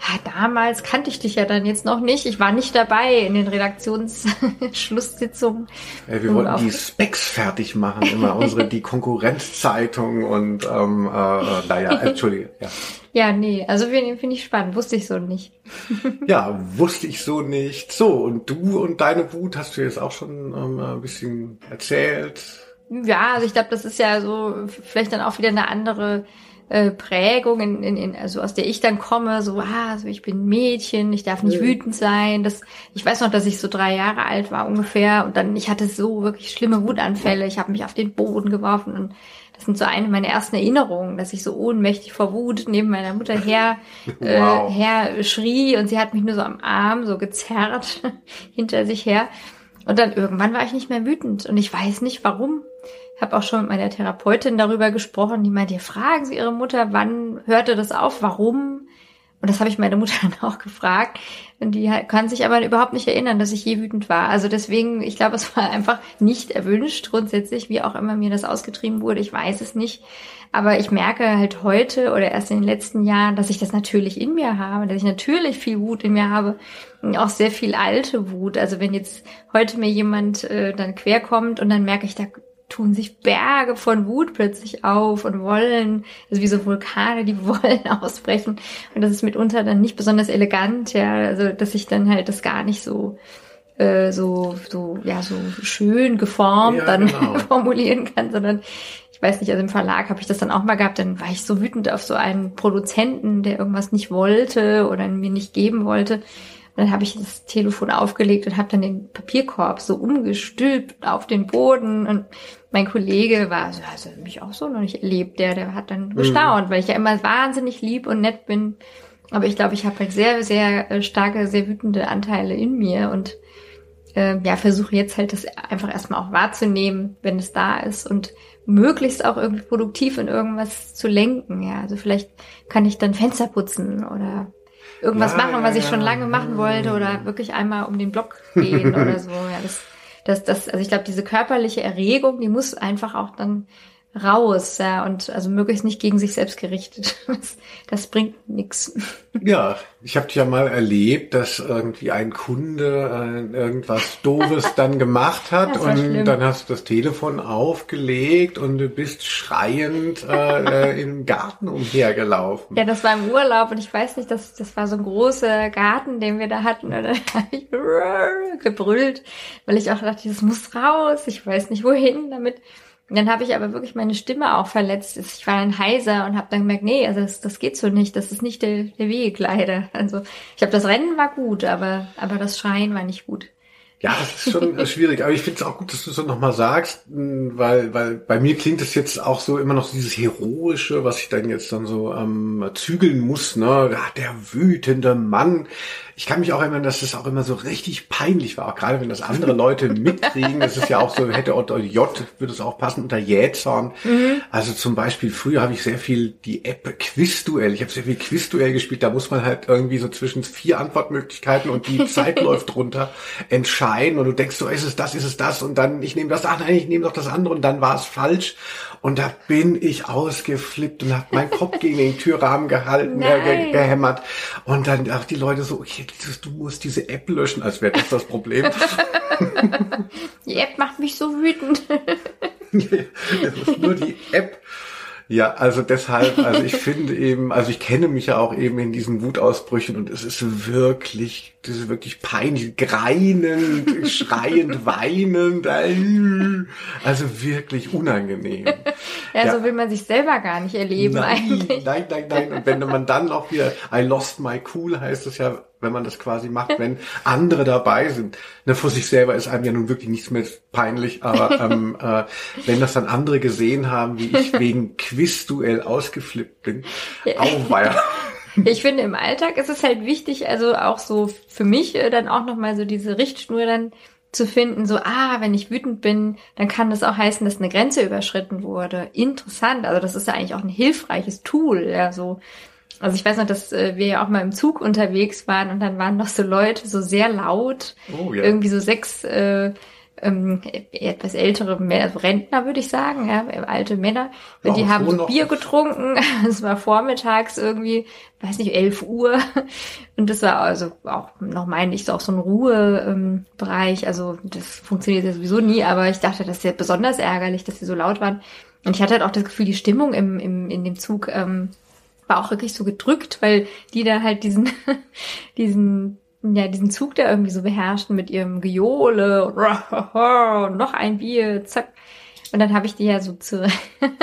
Ja, damals kannte ich dich ja dann jetzt noch nicht. Ich war nicht dabei in den Redaktionsschlusssitzungen. Ja, wir wollten die Specs fertig machen, immer unsere, die Konkurrenzzeitung und, ähm, äh, naja, entschuldige, ja. Ja, nee, also finde find ich spannend, wusste ich so nicht. ja, wusste ich so nicht. So, und du und deine Wut hast du jetzt auch schon ähm, ein bisschen erzählt. Ja, also ich glaube, das ist ja so vielleicht dann auch wieder eine andere äh, Prägung, in, in, in, also aus der ich dann komme, so, ah, also ich bin Mädchen, ich darf nicht mhm. wütend sein. Das, ich weiß noch, dass ich so drei Jahre alt war ungefähr und dann, ich hatte so wirklich schlimme Wutanfälle. Ich habe mich auf den Boden geworfen und sind so eine meiner ersten Erinnerungen, dass ich so ohnmächtig vor Wut neben meiner Mutter her, äh, wow. her schrie und sie hat mich nur so am Arm so gezerrt hinter sich her. Und dann irgendwann war ich nicht mehr wütend und ich weiß nicht warum habe auch schon mit meiner Therapeutin darüber gesprochen, die meinte, fragen Sie Ihre Mutter, wann hörte das auf, warum? Und das habe ich meine Mutter dann auch gefragt. Und die kann sich aber überhaupt nicht erinnern, dass ich je wütend war. Also deswegen, ich glaube, es war einfach nicht erwünscht grundsätzlich, wie auch immer mir das ausgetrieben wurde. Ich weiß es nicht. Aber ich merke halt heute oder erst in den letzten Jahren, dass ich das natürlich in mir habe, dass ich natürlich viel Wut in mir habe, auch sehr viel alte Wut. Also wenn jetzt heute mir jemand äh, dann querkommt und dann merke ich, da tun sich Berge von Wut plötzlich auf und wollen, also wie so Vulkane, die wollen ausbrechen. Und das ist mitunter dann nicht besonders elegant, ja, also dass ich dann halt das gar nicht so äh, so so ja so schön geformt ja, dann genau. formulieren kann, sondern ich weiß nicht, also im Verlag habe ich das dann auch mal gehabt, dann war ich so wütend auf so einen Produzenten, der irgendwas nicht wollte oder mir nicht geben wollte dann habe ich das Telefon aufgelegt und habe dann den Papierkorb so umgestülpt auf den Boden. Und mein Kollege war, also, also mich auch so noch nicht erlebt, der, der hat dann mhm. gestaunt, mhm. weil ich ja immer wahnsinnig lieb und nett bin. Aber ich glaube, ich habe halt sehr, sehr äh, starke, sehr wütende Anteile in mir und äh, ja, versuche jetzt halt das einfach erstmal auch wahrzunehmen, wenn es da ist und möglichst auch irgendwie produktiv in irgendwas zu lenken. Ja, also vielleicht kann ich dann Fenster putzen oder irgendwas ja, machen, was ich schon lange machen wollte oder wirklich einmal um den Block gehen oder so. Ja, das, das, das, also ich glaube, diese körperliche Erregung, die muss einfach auch dann raus, ja, und also möglichst nicht gegen sich selbst gerichtet. Das, das bringt nichts. Ja, ich habe ja mal erlebt, dass irgendwie ein Kunde äh, irgendwas Doofes dann gemacht hat und schlimm. dann hast du das Telefon aufgelegt und du bist schreiend äh, äh, im Garten umhergelaufen. Ja, das war im Urlaub und ich weiß nicht, das, das war so ein großer Garten, den wir da hatten und dann habe ich gebrüllt, weil ich auch dachte, das muss raus, ich weiß nicht wohin damit. Und dann habe ich aber wirklich meine Stimme auch verletzt. Ich war dann heiser und habe dann gemerkt, nee, also das, das geht so nicht, das ist nicht der, der Weg leider. Also ich habe das Rennen war gut, aber, aber das Schreien war nicht gut. Ja, das ist schon schwierig, aber ich finde es auch gut, dass du so nochmal sagst, weil, weil bei mir klingt es jetzt auch so immer noch dieses Heroische, was ich dann jetzt dann so ähm, zügeln muss, ne? Ja, der wütende Mann, ich kann mich auch erinnern, dass es auch immer so richtig peinlich war, auch gerade wenn das andere Leute mitkriegen. Das ist ja auch so, hätte unter J, würde es auch passen, unter Jähzorn. Mhm. Also zum Beispiel, früher habe ich sehr viel die App Quizduell. Ich habe sehr viel Quizduell gespielt. Da muss man halt irgendwie so zwischen vier Antwortmöglichkeiten und die Zeit läuft runter entscheiden. Und du denkst so, ist es das, ist es das? Und dann, ich nehme das, ach nein, ich nehme doch das andere und dann war es falsch. Und da bin ich ausgeflippt und habe meinen Kopf gegen den Türrahmen gehalten, äh, gehämmert. Und dann auch die Leute so, okay, du musst diese App löschen, als wäre das das Problem. die App macht mich so wütend. das ist nur die App. Ja, also deshalb, also ich finde eben, also ich kenne mich ja auch eben in diesen Wutausbrüchen und es ist wirklich, diese wirklich peinlich greinend, schreiend, weinend, also wirklich unangenehm. ja, ja, so will man sich selber gar nicht erleben nein, eigentlich. Nein, nein, nein. Und wenn man dann auch wieder, I lost my cool heißt es ja, wenn man das quasi macht, wenn andere dabei sind. Ne, vor sich selber ist einem ja nun wirklich nichts mehr peinlich, aber ähm, äh, wenn das dann andere gesehen haben, wie ich wegen Quizduell ausgeflippt bin, ja. auweia. Ich finde, im Alltag ist es halt wichtig, also auch so für mich äh, dann auch nochmal so diese Richtschnur dann zu finden, so, ah, wenn ich wütend bin, dann kann das auch heißen, dass eine Grenze überschritten wurde. Interessant. Also das ist ja eigentlich auch ein hilfreiches Tool, ja, so. Also ich weiß noch, dass äh, wir ja auch mal im Zug unterwegs waren und dann waren noch so Leute so sehr laut, oh, ja. irgendwie so sechs äh, ähm, etwas ältere Männer, also Rentner würde ich sagen, ja, alte Männer, ja, die haben so Bier getrunken. Es war vormittags irgendwie, weiß nicht, elf Uhr. Und das war also auch noch meine ich, so auch so ein Ruhebereich. Also das funktioniert ja sowieso nie, aber ich dachte, das ist ja besonders ärgerlich, dass sie so laut waren. Und ich hatte halt auch das Gefühl, die Stimmung im, im, in dem Zug ähm, war auch wirklich so gedrückt, weil die da halt diesen, diesen ja, diesen Zug da irgendwie so beherrschten mit ihrem Gejohle und, noch ein Bier, zack. Und dann habe ich die ja so zu,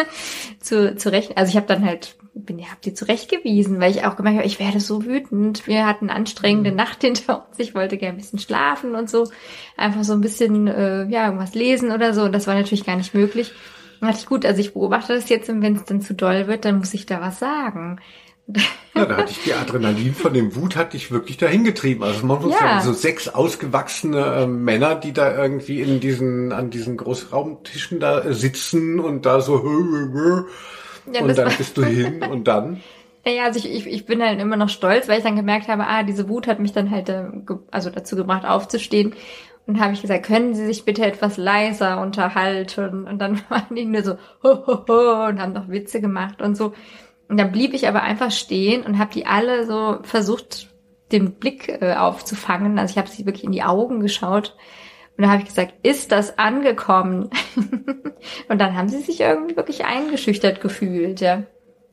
zu zurecht, also ich habe dann halt, bin ja, hab die zurechtgewiesen, weil ich auch gemerkt habe, ich werde so wütend. Wir hatten eine anstrengende mhm. Nacht hinter uns, ich wollte gerne ein bisschen schlafen und so, einfach so ein bisschen, äh, ja, irgendwas lesen oder so. Und das war natürlich gar nicht möglich. Ich, gut, also ich beobachte das jetzt und wenn es dann zu doll wird, dann muss ich da was sagen. Ja, da hatte ich die Adrenalin von dem Wut hat dich wirklich dahin getrieben. Also man muss ja. sagen, so sechs ausgewachsene äh, Männer, die da irgendwie in diesen, an diesen Großraumtischen da äh, sitzen und da so ja, und dann bist du hin und dann. Naja, also ich, ich, ich bin halt immer noch stolz, weil ich dann gemerkt habe, ah, diese Wut hat mich dann halt äh, also dazu gebracht, aufzustehen. Und habe ich gesagt, können Sie sich bitte etwas leiser unterhalten? Und dann waren die nur so ho, ho, ho, und haben noch Witze gemacht und so. Und dann blieb ich aber einfach stehen und habe die alle so versucht, den Blick äh, aufzufangen. Also ich habe sie wirklich in die Augen geschaut. Und da habe ich gesagt, ist das angekommen? und dann haben sie sich irgendwie wirklich eingeschüchtert gefühlt, ja.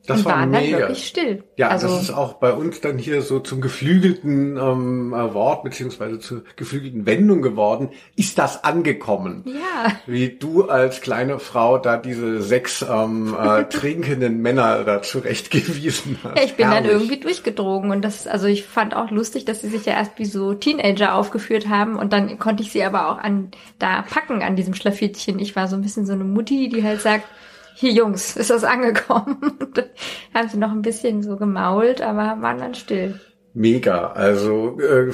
Das und war waren mega. dann wirklich still. Ja, also, das ist auch bei uns dann hier so zum geflügelten ähm, äh, Wort beziehungsweise zur geflügelten Wendung geworden. Ist das angekommen? Ja. Wie du als kleine Frau da diese sechs ähm, äh, trinkenden Männer da zurechtgewiesen hast. Ja, ich bin Herrlich. dann irgendwie durchgedrogen und das, also ich fand auch lustig, dass sie sich ja erst wie so Teenager aufgeführt haben und dann konnte ich sie aber auch an da packen an diesem Schlafittchen. Ich war so ein bisschen so eine Mutti, die halt sagt, hier Jungs, ist das angekommen? haben sie noch ein bisschen so gemault, aber waren dann still. Mega, also äh,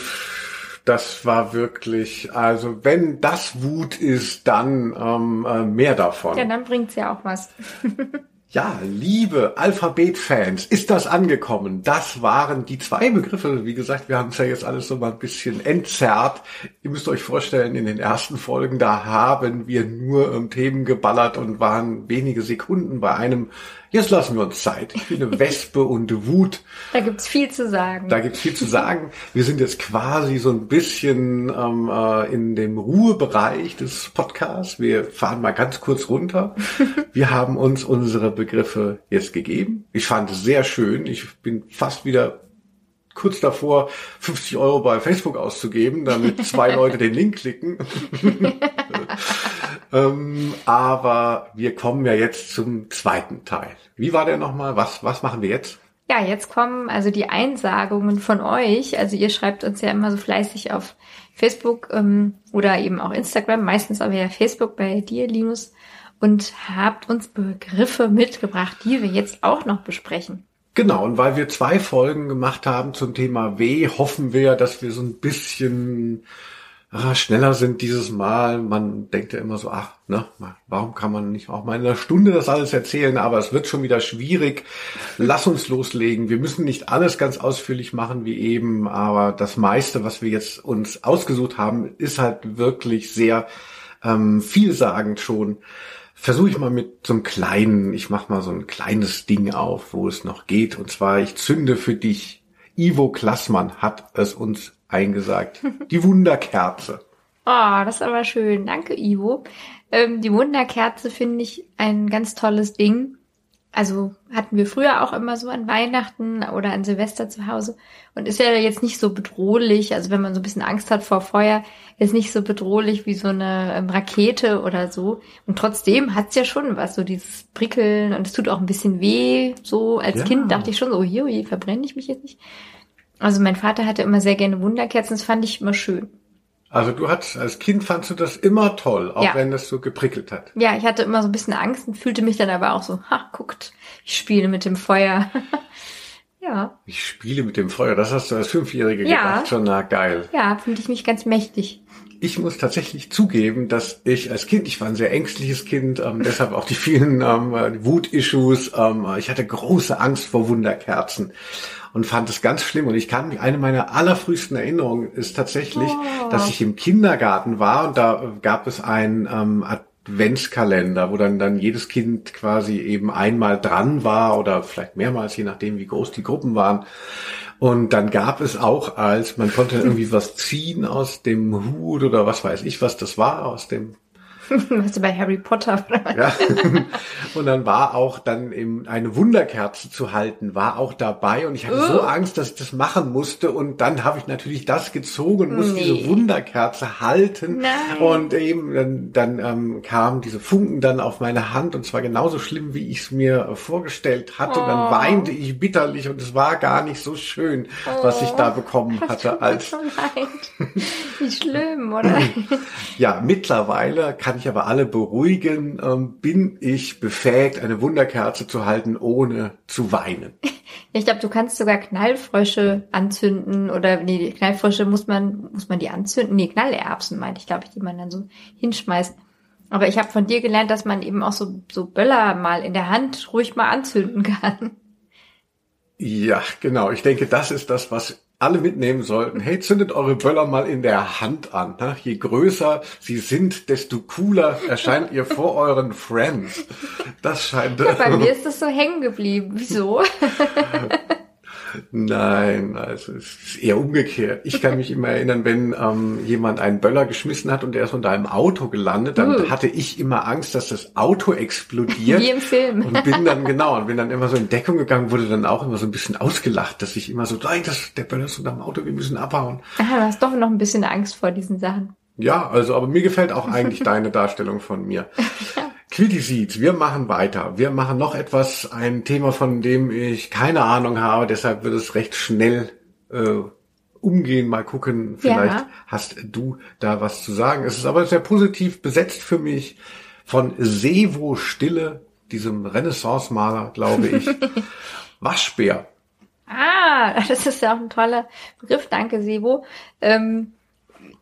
das war wirklich, also wenn das Wut ist, dann ähm, äh, mehr davon. Ja, dann bringt's ja auch was. Ja, liebe Alphabet-Fans, ist das angekommen? Das waren die zwei Begriffe. Wie gesagt, wir haben es ja jetzt alles so mal ein bisschen entzerrt. Ihr müsst euch vorstellen, in den ersten Folgen, da haben wir nur um, Themen geballert und waren wenige Sekunden bei einem Jetzt lassen wir uns Zeit. Ich finde Wespe und Wut. Da gibt's viel zu sagen. Da gibt's viel zu sagen. Wir sind jetzt quasi so ein bisschen ähm, äh, in dem Ruhebereich des Podcasts. Wir fahren mal ganz kurz runter. Wir haben uns unsere Begriffe jetzt gegeben. Ich fand es sehr schön. Ich bin fast wieder kurz davor, 50 Euro bei Facebook auszugeben, damit zwei Leute den Link klicken. ähm, aber wir kommen ja jetzt zum zweiten Teil. Wie war der nochmal? Was, was machen wir jetzt? Ja, jetzt kommen also die Einsagungen von euch. Also ihr schreibt uns ja immer so fleißig auf Facebook ähm, oder eben auch Instagram, meistens aber ja Facebook bei dir, Linus, und habt uns Begriffe mitgebracht, die wir jetzt auch noch besprechen. Genau, und weil wir zwei Folgen gemacht haben zum Thema W, hoffen wir, dass wir so ein bisschen ah, schneller sind dieses Mal. Man denkt ja immer so, ach, ne, warum kann man nicht auch mal in einer Stunde das alles erzählen? Aber es wird schon wieder schwierig. Lass uns loslegen. Wir müssen nicht alles ganz ausführlich machen wie eben, aber das meiste, was wir jetzt uns ausgesucht haben, ist halt wirklich sehr ähm, vielsagend schon. Versuche ich mal mit so einem kleinen, ich mach mal so ein kleines Ding auf, wo es noch geht. Und zwar, ich zünde für dich. Ivo Klassmann hat es uns eingesagt. Die Wunderkerze. Oh, das ist aber schön. Danke, Ivo. Ähm, die Wunderkerze finde ich ein ganz tolles Ding. also hatten wir früher auch immer so an Weihnachten oder an Silvester zu Hause und ist ja jetzt nicht so bedrohlich, also wenn man so ein bisschen Angst hat vor Feuer, ist nicht so bedrohlich wie so eine ähm, Rakete oder so und trotzdem hat's ja schon was, so dieses Prickeln und es tut auch ein bisschen weh, so als Ja. Kind dachte ich schon so, hier, verbrenne ich mich jetzt nicht. Also mein Vater hatte immer sehr gerne Wunderkerzen, das fand ich immer schön. Also du hattest, als Kind fandst du das immer toll, auch Ja. wenn das so geprickelt hat. Ja, ich hatte immer so ein bisschen Angst und fühlte mich dann aber auch so, ha, guckt, ich spiele mit dem Feuer. ja, Ich spiele mit dem Feuer, das hast du als Fünfjährige Ja. gedacht, schon na geil. ja, fühlte ich mich ganz mächtig. Ich muss tatsächlich zugeben, dass ich als Kind, ich war ein sehr ängstliches Kind, ähm, deshalb auch die vielen ähm, äh, Wut-Issues. Ähm, ich hatte große Angst vor Wunderkerzen und fand es ganz schlimm. Und ich kann mich, eine meiner allerfrühesten Erinnerungen ist tatsächlich, Oh. dass ich im Kindergarten war und da gab es einen ähm, Adventskalender, wo dann, dann jedes Kind quasi eben einmal dran war oder vielleicht mehrmals, je nachdem, wie groß die Gruppen waren. Und dann gab es auch als, man konnte irgendwie was ziehen aus dem Hut oder was weiß ich, was das war, aus dem Weißt du, bei Harry Potter ja. Und dann war auch dann eben eine Wunderkerze zu halten, war auch dabei und ich hatte so Oh. Angst, dass ich das machen musste und dann habe ich natürlich das gezogen musste Nee. diese Wunderkerze halten Nein. und eben dann, dann ähm, kamen diese Funken dann auf meine Hand und zwar genauso schlimm, wie ich es mir vorgestellt hatte und dann Oh. weinte ich bitterlich und es war gar nicht so schön, was ich da bekommen hatte als so. Wie schlimm, oder? Ja, mittlerweile kann ich aber alle beruhigen, ähm, bin ich befähigt, eine Wunderkerze zu halten, ohne zu weinen. Ich glaube, du kannst sogar Knallfrösche anzünden oder nee, die Knallfrösche muss man muss man die anzünden? Nee, Knallerbsen meinte ich, glaube ich, die man dann so hinschmeißt. Aber ich habe von dir gelernt, dass man eben auch so so Böller mal in der Hand ruhig mal anzünden kann. Ja, genau. Ich denke, das ist das, was alle mitnehmen sollten. Hey, zündet eure Böller mal in der Hand an. Ne? Je größer sie sind, desto cooler erscheint ihr vor euren Friends. Das scheint. Bei mir ist das so hängen geblieben. Wieso? Nein, also es ist eher umgekehrt. Ich kann mich immer erinnern, wenn ähm, jemand einen Böller geschmissen hat und der ist unter einem Auto gelandet, dann Uh. hatte ich immer Angst, dass das Auto explodiert. Wie im Film. Und bin dann, genau, und bin dann immer so in Deckung gegangen, wurde dann auch immer so ein bisschen ausgelacht, dass ich immer so, nein, das, der Böller ist unter dem Auto, wir müssen abhauen. Ah, du hast doch noch ein bisschen Angst vor diesen Sachen. Ja, also, aber mir gefällt auch eigentlich deine Darstellung von mir. Quitty Seeds, wir machen weiter. Wir machen noch etwas, ein Thema, von dem ich keine Ahnung habe, deshalb wird es recht schnell äh, umgehen. Mal gucken, vielleicht Ja. hast du da was zu sagen. Es ist aber sehr positiv besetzt für mich von Sevo Stille, diesem Renaissance-Maler, glaube ich. Waschbär. Ah, das ist ja auch ein toller Begriff. Danke, Sebo. Ähm,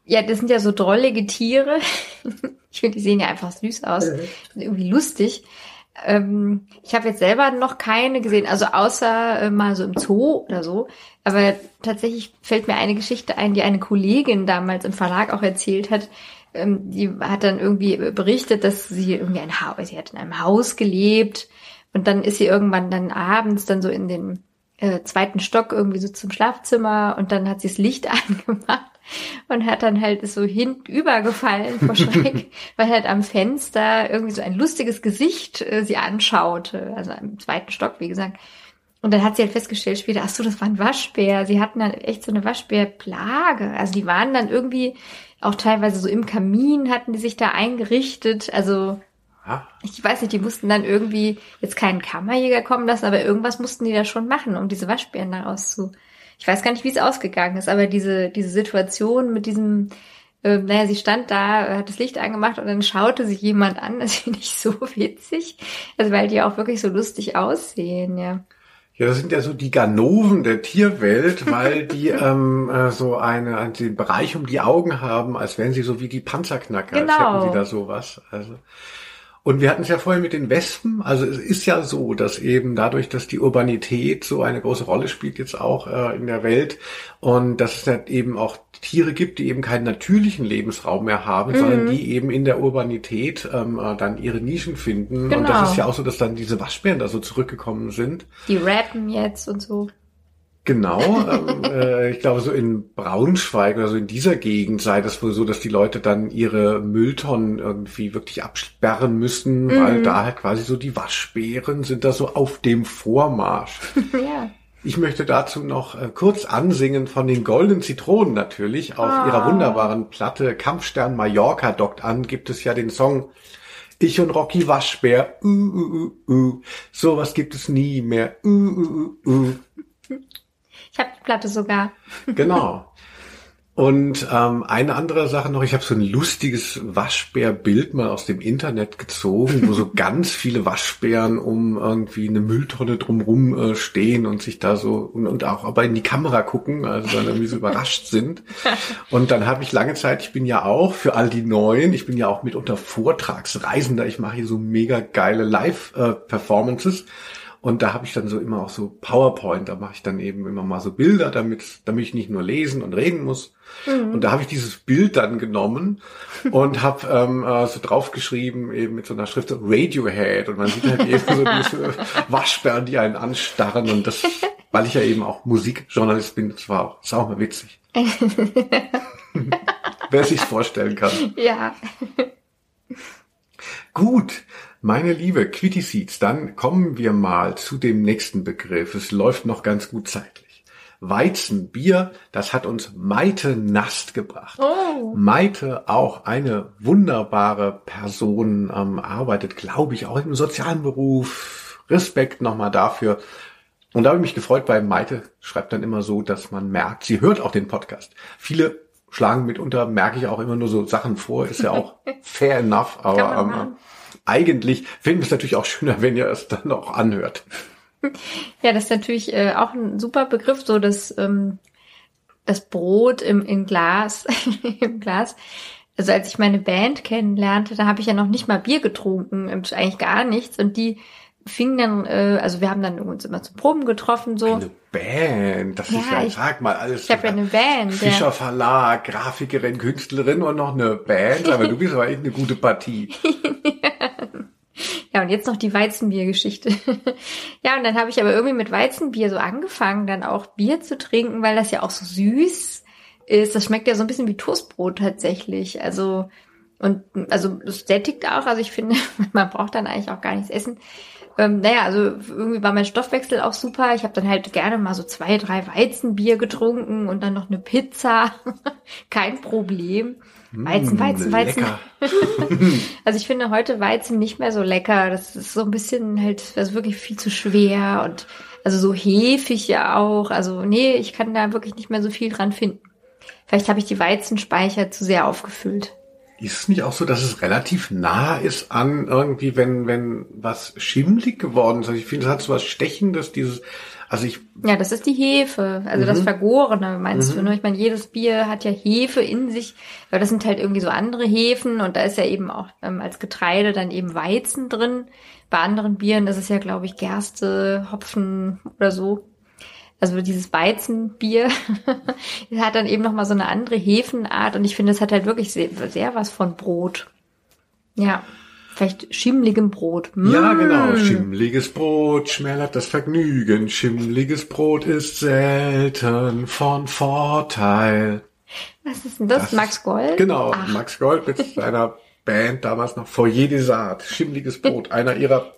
ja, das sind ja so drollige Tiere. Ich finde, die sehen ja einfach süß aus. Irgendwie lustig. Ähm, ich habe jetzt selber noch keine gesehen, also außer äh, mal so im Zoo oder so. Aber tatsächlich fällt mir eine Geschichte ein, die eine Kollegin damals im Verlag auch erzählt hat. Ähm, die hat dann irgendwie berichtet, dass sie irgendwie ein Haus, sie hat in einem Haus gelebt und dann ist sie irgendwann dann abends dann so in den äh, zweiten Stock irgendwie so zum Schlafzimmer und dann hat sie das Licht angemacht und hat dann halt so hinübergefallen vor Schreck, weil halt am Fenster irgendwie so ein lustiges Gesicht äh, sie anschaute, also im zweiten Stock, wie gesagt. Und dann hat sie halt festgestellt später, ach so, das war ein Waschbär. Sie hatten dann echt so eine Waschbärplage. Also die waren dann irgendwie auch teilweise so im Kamin hatten die sich da eingerichtet. Also Ja, ich weiß nicht, die mussten dann irgendwie jetzt keinen Kammerjäger kommen lassen, aber irgendwas mussten die da schon machen, um diese Waschbären daraus zu. Ich weiß gar nicht, wie es ausgegangen ist, aber diese, diese Situation mit diesem, äh, naja, sie stand da, hat das Licht angemacht und dann schaute sich jemand an. Das finde ich so witzig. Also weil die auch wirklich so lustig aussehen, ja. Ja, das sind ja so die Ganoven der Tierwelt, weil die ähm, äh, so eine, einen den Bereich um die Augen haben, als wären sie so wie die Panzerknacker, als Genau. hätten sie da sowas. Also. Und wir hatten es ja vorher mit den Wespen. Also es ist ja so, dass eben dadurch, dass die Urbanität so eine große Rolle spielt jetzt auch äh, in der Welt und dass es halt eben auch Tiere gibt, die eben keinen natürlichen Lebensraum mehr haben, sondern die eben in der Urbanität ähm, äh, dann ihre Nischen finden. Und das Genau. ist ja auch so, dass dann diese Waschbären da so zurückgekommen sind. Die rappen jetzt und so. Genau, ähm, äh, ich glaube so in Braunschweig oder so in dieser Gegend sei das wohl so, dass die Leute dann ihre Mülltonnen irgendwie wirklich absperren müssen, mhm. weil da halt quasi so die Waschbären sind da so auf dem Vormarsch. ja. Ich möchte dazu noch äh, kurz ansingen von den Goldenen Zitronen natürlich. Auf ah. ihrer wunderbaren Platte Kampfstern Mallorca dockt an, gibt es ja den Song Ich und Rocky Waschbär. Uh, uh, uh, uh. Sowas gibt es nie mehr. Uh, uh, uh, uh. Ich habe die Platte sogar. Genau. Und ähm, eine andere Sache noch, ich habe so ein lustiges Waschbärbild mal aus dem Internet gezogen, wo so ganz viele Waschbären um irgendwie eine Mülltonne drumrum äh, stehen und sich da so und, und auch aber in die Kamera gucken, also dann irgendwie so überrascht sind. Und dann habe ich lange Zeit, ich bin ja auch für all die Neuen, ich bin ja auch mitunter Vortragsreisender, ich mache hier so mega geile Live-Performances. Äh, und da habe ich dann so immer auch so PowerPoint, da mache ich dann eben immer mal so Bilder, damit, damit ich nicht nur lesen und reden muss. Mhm. Und da habe ich dieses Bild dann genommen und habe ähm, äh, so draufgeschrieben, eben mit so einer Schrift so Radiohead. Und man sieht halt eben so diese Waschbären, die einen anstarren. Und das, weil ich ja eben auch Musikjournalist bin, das war auch, das auch mal witzig. Wer sich's vorstellen kann. Ja. Gut, meine liebe Quitty Seeds, dann kommen wir mal zu dem nächsten Begriff. Es läuft noch ganz gut zeitlich. Weizenbier, das hat uns Maite Nast gebracht. Oh. Maite, auch eine wunderbare Person, ähm, arbeitet, glaube ich, auch im sozialen Beruf. Respekt nochmal dafür. Und da habe ich mich gefreut, weil Maite schreibt dann immer so, dass man merkt, sie hört auch den Podcast. Viele schlagen mitunter, merke ich auch immer nur so Sachen vor, ist ja auch fair enough, aber ähm, eigentlich finden wir es natürlich auch schöner, wenn ihr es dann auch anhört. Ja, das ist natürlich äh, auch ein super Begriff, so das, ähm, das Brot im, im Glas, im Glas. Also als ich meine Band kennenlernte, da habe ich ja noch nicht mal Bier getrunken, eigentlich gar nichts. Und die fing dann, äh, also wir haben dann uns immer zum Proben getroffen so. Eine Band, das ja, ist ja, ich, sag mal, alles. Ich habe ja eine Band. Fischer ja. Verlag, Grafikerin, Künstlerin und noch eine Band, aber du bist aber echt eine gute Partie. ja, und jetzt noch die Weizenbiergeschichte. ja, und dann habe ich aber irgendwie mit Weizenbier so angefangen, dann auch Bier zu trinken, weil das ja auch so süß ist. Das schmeckt ja so ein bisschen wie Toastbrot tatsächlich. Also, und also es sättigt auch, also ich finde, man braucht dann eigentlich auch gar nichts essen. Ähm, naja, also irgendwie war mein Stoffwechsel auch super. Ich habe dann halt gerne mal so zwei, drei Weizenbier getrunken und dann noch eine Pizza. Kein Problem. Weizen, Weizen, mmh, Weizen. also ich finde heute Weizen nicht mehr so lecker. Das ist so ein bisschen halt, das ist wirklich viel zu schwer und also so hefig ja auch. Also nee, ich kann da wirklich nicht mehr so viel dran finden. Vielleicht habe ich die Weizenspeicher zu sehr aufgefüllt. Ist es nicht auch so, dass es relativ nah ist an irgendwie, wenn, wenn was schimmlig geworden ist? Also ich finde, es hat so was Stechendes, dieses, also ich. Ja, das ist die Hefe, also mhm. das Vergorene, meinst mhm. du? Ne? Ich meine, jedes Bier hat ja Hefe in sich, weil das sind halt irgendwie so andere Hefen und da ist ja eben auch ähm, als Getreide dann eben Weizen drin. Bei anderen Bieren ist es ja, glaube ich, Gerste, Hopfen oder so also dieses Weizenbier hat dann eben nochmal so eine andere Hefenart und ich finde, es hat halt wirklich sehr, sehr was von Brot. Ja. Vielleicht schimmligem Brot. Mm. Ja, genau. Schimmliges Brot schmälert das Vergnügen. Schimmliges Brot ist selten von Vorteil. Was ist denn das? das Max Gold? Genau, Ach. Max Gold mit seiner Band damals noch Foyer des Arts. Schimmliges Brot. einer ihrer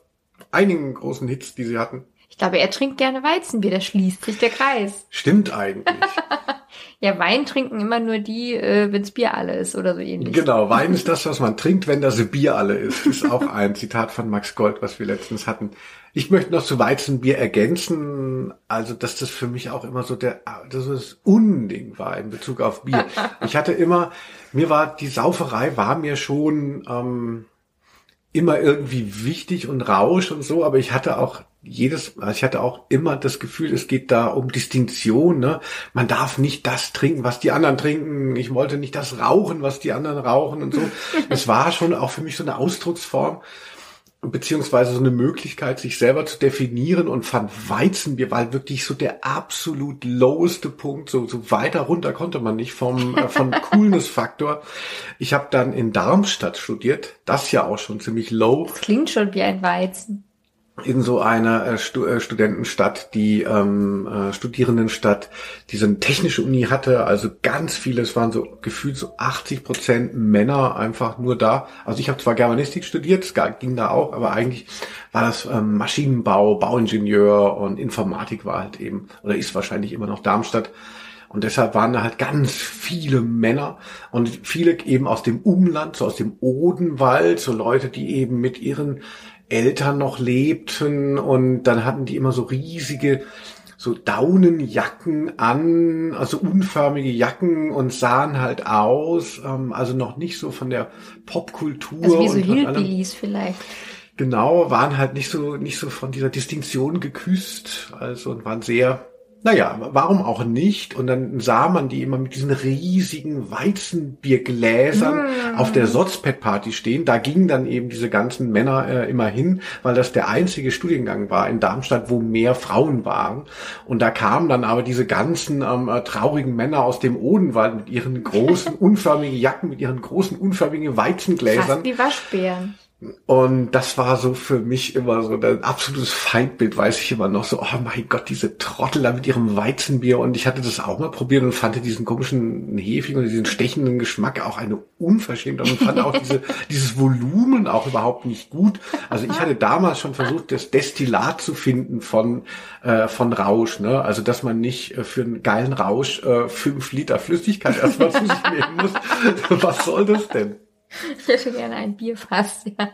einigen großen Hits, die sie hatten. Ich glaube, er trinkt gerne Weizenbier, da schließt sich der Kreis. Stimmt eigentlich. ja, Wein trinken immer nur die, äh, wenns Bier alle ist oder so ähnlich. Genau, Wein ist das, was man trinkt, wenn das Bier alle ist. Ist auch ein Zitat von Max Gold, was wir letztens hatten. Ich möchte noch zu Weizenbier ergänzen, also dass das für mich auch immer so der das, das Unding war in Bezug auf Bier. Ich hatte immer, mir war die Sauferei war mir schon ähm, immer irgendwie wichtig und Rausch und so, aber ich hatte auch jedes, also ich hatte auch immer das Gefühl, es geht da um Distinktion, ne? Man darf nicht das trinken, was die anderen trinken. Ich wollte nicht das rauchen, was die anderen rauchen und so. es war schon auch für mich so eine Ausdrucksform, beziehungsweise so eine Möglichkeit, sich selber zu definieren und fand Weizenbier war halt wirklich so der absolut loweste Punkt, so, so weiter runter konnte man nicht vom, äh, vom Coolness-Faktor. Ich habe dann in Darmstadt studiert, das ja auch schon ziemlich low. Das klingt schon wie ein Weizen. In so einer äh, Stu äh, Studentenstadt, die ähm, äh, Studierendenstadt, die so eine technische Uni hatte, also ganz viele, es waren so gefühlt so 80 Prozent Männer einfach nur da. Also ich habe zwar Germanistik studiert, es ging da auch, aber eigentlich war das ähm, Maschinenbau, Bauingenieur und Informatik war halt eben, oder ist wahrscheinlich immer noch Darmstadt. Und deshalb waren da halt ganz viele Männer und viele eben aus dem Umland, so aus dem Odenwald, so Leute, die eben mit ihren Eltern noch lebten und dann hatten die immer so riesige so Daunenjacken an, also unförmige Jacken und sahen halt aus, ähm, also noch nicht so von der Popkultur. Also wie so Hillbillies vielleicht. Genau, waren halt nicht so, nicht so von dieser Distinktion geküsst, also und waren sehr naja, warum auch nicht? Und dann sah man die immer mit diesen riesigen Weizenbiergläsern mm. auf der Sotzpet-Party stehen. Da gingen dann eben diese ganzen Männer äh, immer hin, weil das der einzige Studiengang war in Darmstadt, wo mehr Frauen waren. Und da kamen dann aber diese ganzen ähm, äh, traurigen Männer aus dem Odenwald mit ihren großen, unförmigen Jacken, mit ihren großen, unförmigen Weizengläsern. Fast wie Waschbären. Und das war so für mich immer so ein absolutes Feindbild, weiß ich immer noch so, oh mein Gott, diese Trottel da mit ihrem Weizenbier. Und ich hatte das auch mal probiert und fand diesen komischen Hefigen und diesen stechenden Geschmack auch eine Unverschämtheit und fand auch diese, dieses Volumen auch überhaupt nicht gut. Also ich hatte damals schon versucht, das Destillat zu finden von, äh, von Rausch, ne? Also, dass man nicht äh, für einen geilen Rausch äh, fünf Liter Flüssigkeit erstmal zu sich nehmen muss. Was soll das denn? Ich hätte gerne ein Bierfass, ja.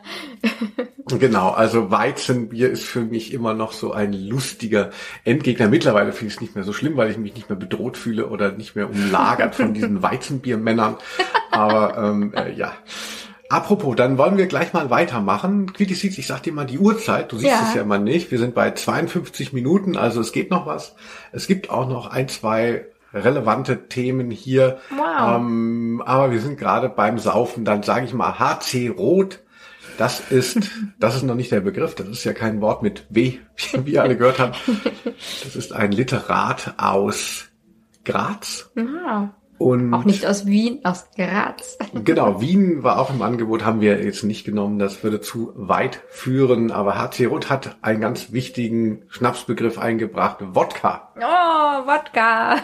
Genau, also Weizenbier ist für mich immer noch so ein lustiger Endgegner. Mittlerweile finde ich es nicht mehr so schlimm, weil ich mich nicht mehr bedroht fühle oder nicht mehr umlagert von diesen Weizenbiermännern. Aber ähm, äh, ja. Apropos, dann wollen wir gleich mal weitermachen. Quitisiz, ich sag dir mal die Uhrzeit. Du siehst ja. es ja immer nicht. Wir sind bei 52 Minuten, also es geht noch was. Es gibt auch noch ein, zwei relevante Themen hier. Wow. Ähm, aber wir sind gerade beim Saufen. Dann sage ich mal HC Rot. Das ist, das ist noch nicht der Begriff. Das ist ja kein Wort mit W, wie wir alle gehört haben. Das ist ein Literat aus Graz. Wow. Und auch nicht aus Wien, aus Graz. Genau, Wien war auch im Angebot, haben wir jetzt nicht genommen. Das würde zu weit führen. Aber HC Roth hat einen ganz wichtigen Schnapsbegriff eingebracht. Wodka. Oh, Wodka.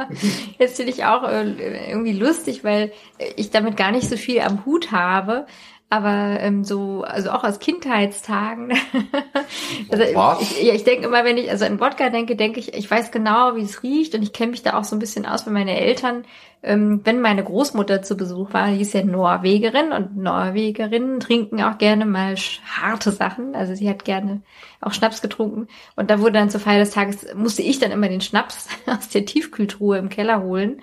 Jetzt finde ich auch äh, irgendwie lustig, weil ich damit gar nicht so viel am Hut habe aber ähm, so, also auch aus Kindheitstagen. also Was? ich, ja, ich denke immer, wenn ich also an Wodka denke, denke ich, ich weiß genau, wie es riecht und ich kenne mich da auch so ein bisschen aus, weil meine Eltern, ähm, wenn meine Großmutter zu Besuch war, die ist ja Norwegerin und Norwegerinnen trinken auch gerne mal harte Sachen. Also sie hat gerne auch Schnaps getrunken und da wurde dann zur Feier des Tages musste ich dann immer den Schnaps aus der Tiefkühltruhe im Keller holen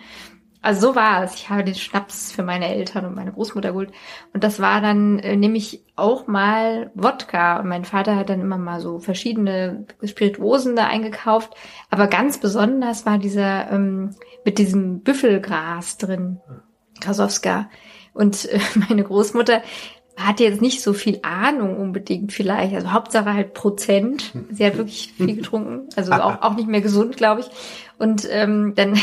also so war es. Ich habe den Schnaps für meine Eltern und meine Großmutter geholt. Und das war dann äh, nämlich auch mal Wodka. Und mein Vater hat dann immer mal so verschiedene Spirituosen da eingekauft. Aber ganz besonders war dieser ähm, mit diesem Büffelgras drin. Kasowska. Und äh, meine Großmutter hatte jetzt nicht so viel Ahnung unbedingt vielleicht. Also Hauptsache halt Prozent. Sie hat wirklich viel getrunken. Also auch, auch nicht mehr gesund, glaube ich. Und ähm, dann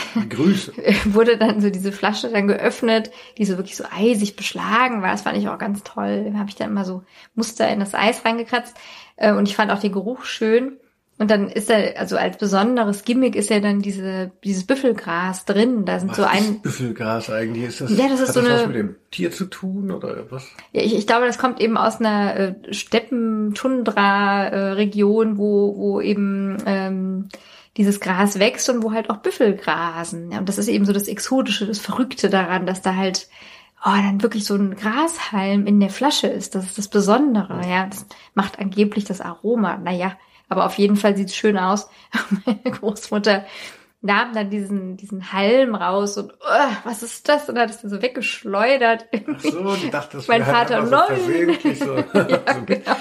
wurde dann so diese Flasche dann geöffnet, die so wirklich so eisig beschlagen war. Das fand ich auch ganz toll. Da habe ich dann immer so Muster in das Eis reingekratzt. Äh, und ich fand auch den Geruch schön. Und dann ist da, also als besonderes Gimmick ist ja dann diese, dieses Büffelgras drin. Da sind was so ein. Ist Büffelgras eigentlich? Ist das, ja, das ist so das eine, was mit dem Tier zu tun oder was? Ja, ich, ich glaube, das kommt eben aus einer äh, Steppen-Tundra-Region, wo, wo eben ähm, dieses Gras wächst und wo halt auch Büffel grasen. Ja, und das ist eben so das Exotische, das Verrückte daran, dass da halt oh, dann wirklich so ein Grashalm in der Flasche ist. Das ist das Besondere. Ja, das macht angeblich das Aroma. Naja, aber auf jeden Fall sieht's schön aus. Meine Großmutter nahm dann diesen, diesen Halm raus und oh, was ist das? Und hat es dann so weggeschleudert. Ach so, die dachte, das mein Vater halt nein. So, ja, genau.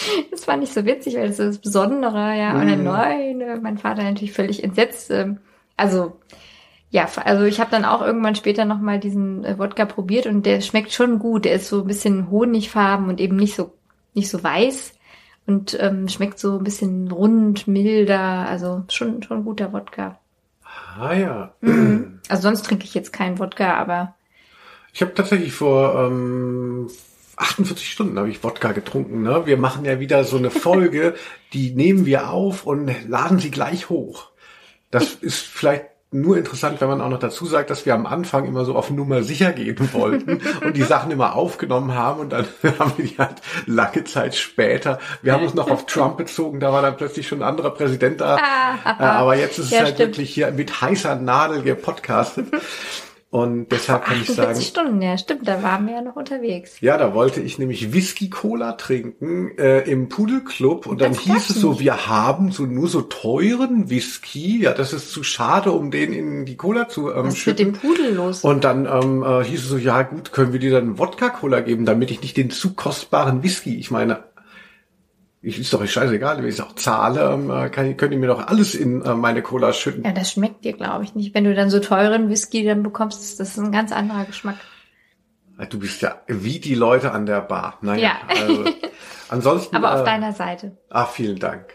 Das war nicht so witzig, weil das ist das Besondere, ja. Und dann mhm. nein, mein Vater natürlich völlig entsetzt. Ähm, also ja, also ich habe dann auch irgendwann später nochmal diesen äh, Wodka probiert und der schmeckt schon gut. Der ist so ein bisschen honigfarben und eben nicht so nicht so weiß und ähm, schmeckt so ein bisschen rund, milder. Also schon schon guter Wodka. Ah ja. Mhm. Also sonst trinke ich jetzt keinen Wodka, aber ich habe tatsächlich vor ähm, 48 Stunden habe ich Wodka getrunken. Ne? Wir machen ja wieder so eine Folge, die nehmen wir auf und laden sie gleich hoch. Das ist vielleicht nur interessant, wenn man auch noch dazu sagt, dass wir am Anfang immer so auf Nummer sicher gehen wollten und die Sachen immer aufgenommen haben und dann haben wir die halt lange Zeit später. Wir haben uns noch auf Trump bezogen, da war dann plötzlich schon ein anderer Präsident da. Ah, Aber jetzt ist es ja, halt stimmt. wirklich hier mit heißer Nadel gepodcastet. Und deshalb kann ich sagen. Stunden, ja, stimmt, da waren wir ja noch unterwegs. Ja, da wollte ich nämlich Whisky-Cola trinken äh, im Pudelclub und dann hieß es so, wir haben so nur so teuren Whisky. Ja, das ist zu schade, um den in die Cola zu ähm, Was schütten. mit dem Pudel los? Und dann ähm, äh, hieß es so, ja gut, können wir dir dann Wodka-Cola geben, damit ich nicht den zu kostbaren Whisky, ich meine, ich ist doch scheißegal, wenn ich auch zahle, ähm, äh, kann, könnt ihr mir doch alles in äh, meine Cola schütten. Ja, das schmeckt dir, glaube ich, nicht. Wenn du dann so teuren Whisky dann bekommst, das ist ein ganz anderer Geschmack. Du bist ja wie die Leute an der Bar. Naja, ja. also, ansonsten. Aber auf äh, deiner Seite. Ach, vielen Dank.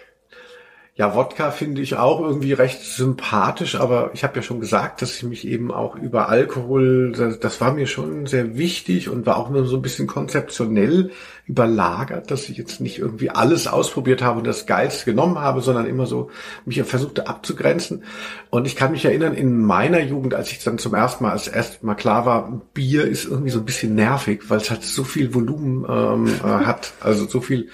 Ja, Wodka finde ich auch irgendwie recht sympathisch, aber ich habe ja schon gesagt, dass ich mich eben auch über Alkohol, das, das, war mir schon sehr wichtig und war auch immer so ein bisschen konzeptionell überlagert, dass ich jetzt nicht irgendwie alles ausprobiert habe und das Geilste genommen habe, sondern immer so mich versuchte abzugrenzen. Und ich kann mich erinnern, in meiner Jugend, als ich dann zum ersten Mal, als erst mal klar war, Bier ist irgendwie so ein bisschen nervig, weil es halt so viel Volumen ähm, äh, hat, also so viel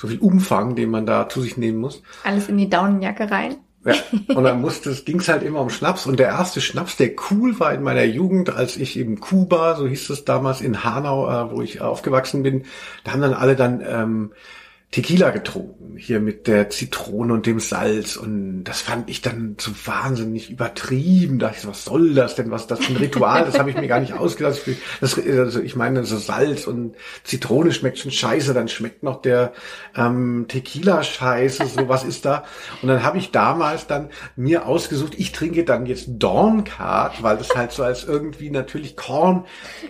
so viel Umfang, den man da zu sich nehmen muss. Alles in die Daunenjacke rein. Ja, und dann musste, es ging's halt immer um Schnaps. Und der erste Schnaps, der cool war in meiner Jugend, als ich eben Kuba, so hieß es damals in Hanau, äh, wo ich aufgewachsen bin, da haben dann alle dann ähm, Tequila getrunken, hier mit der Zitrone und dem Salz. Und das fand ich dann so wahnsinnig übertrieben. Da ich so, was soll das denn? Was das für ein Ritual? Das habe ich mir gar nicht ausgedacht. Das, also ich meine, so Salz und Zitrone schmeckt schon scheiße, dann schmeckt noch der ähm, Tequila scheiße. So was ist da? Und dann habe ich damals dann mir ausgesucht, ich trinke dann jetzt Dorncard, weil das halt so als irgendwie natürlich Korn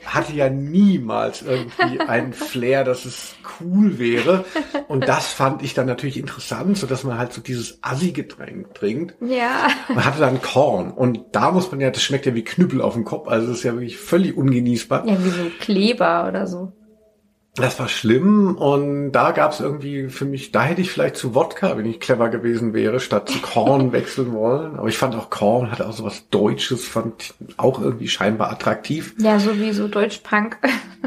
hatte ja niemals irgendwie einen Flair, dass es cool wäre. Und das fand ich dann natürlich interessant, so dass man halt so dieses Assi-Getränk trinkt. Ja. Man hatte dann Korn. Und da muss man ja, das schmeckt ja wie Knüppel auf dem Kopf. Also das ist ja wirklich völlig ungenießbar. Ja, wie so Kleber oder so. Das war schlimm und da gab es irgendwie für mich, da hätte ich vielleicht zu Wodka, wenn ich clever gewesen wäre, statt zu Korn wechseln wollen. Aber ich fand auch Korn hat auch so was Deutsches, fand auch irgendwie scheinbar attraktiv. Ja, so wie so Deutschpunk.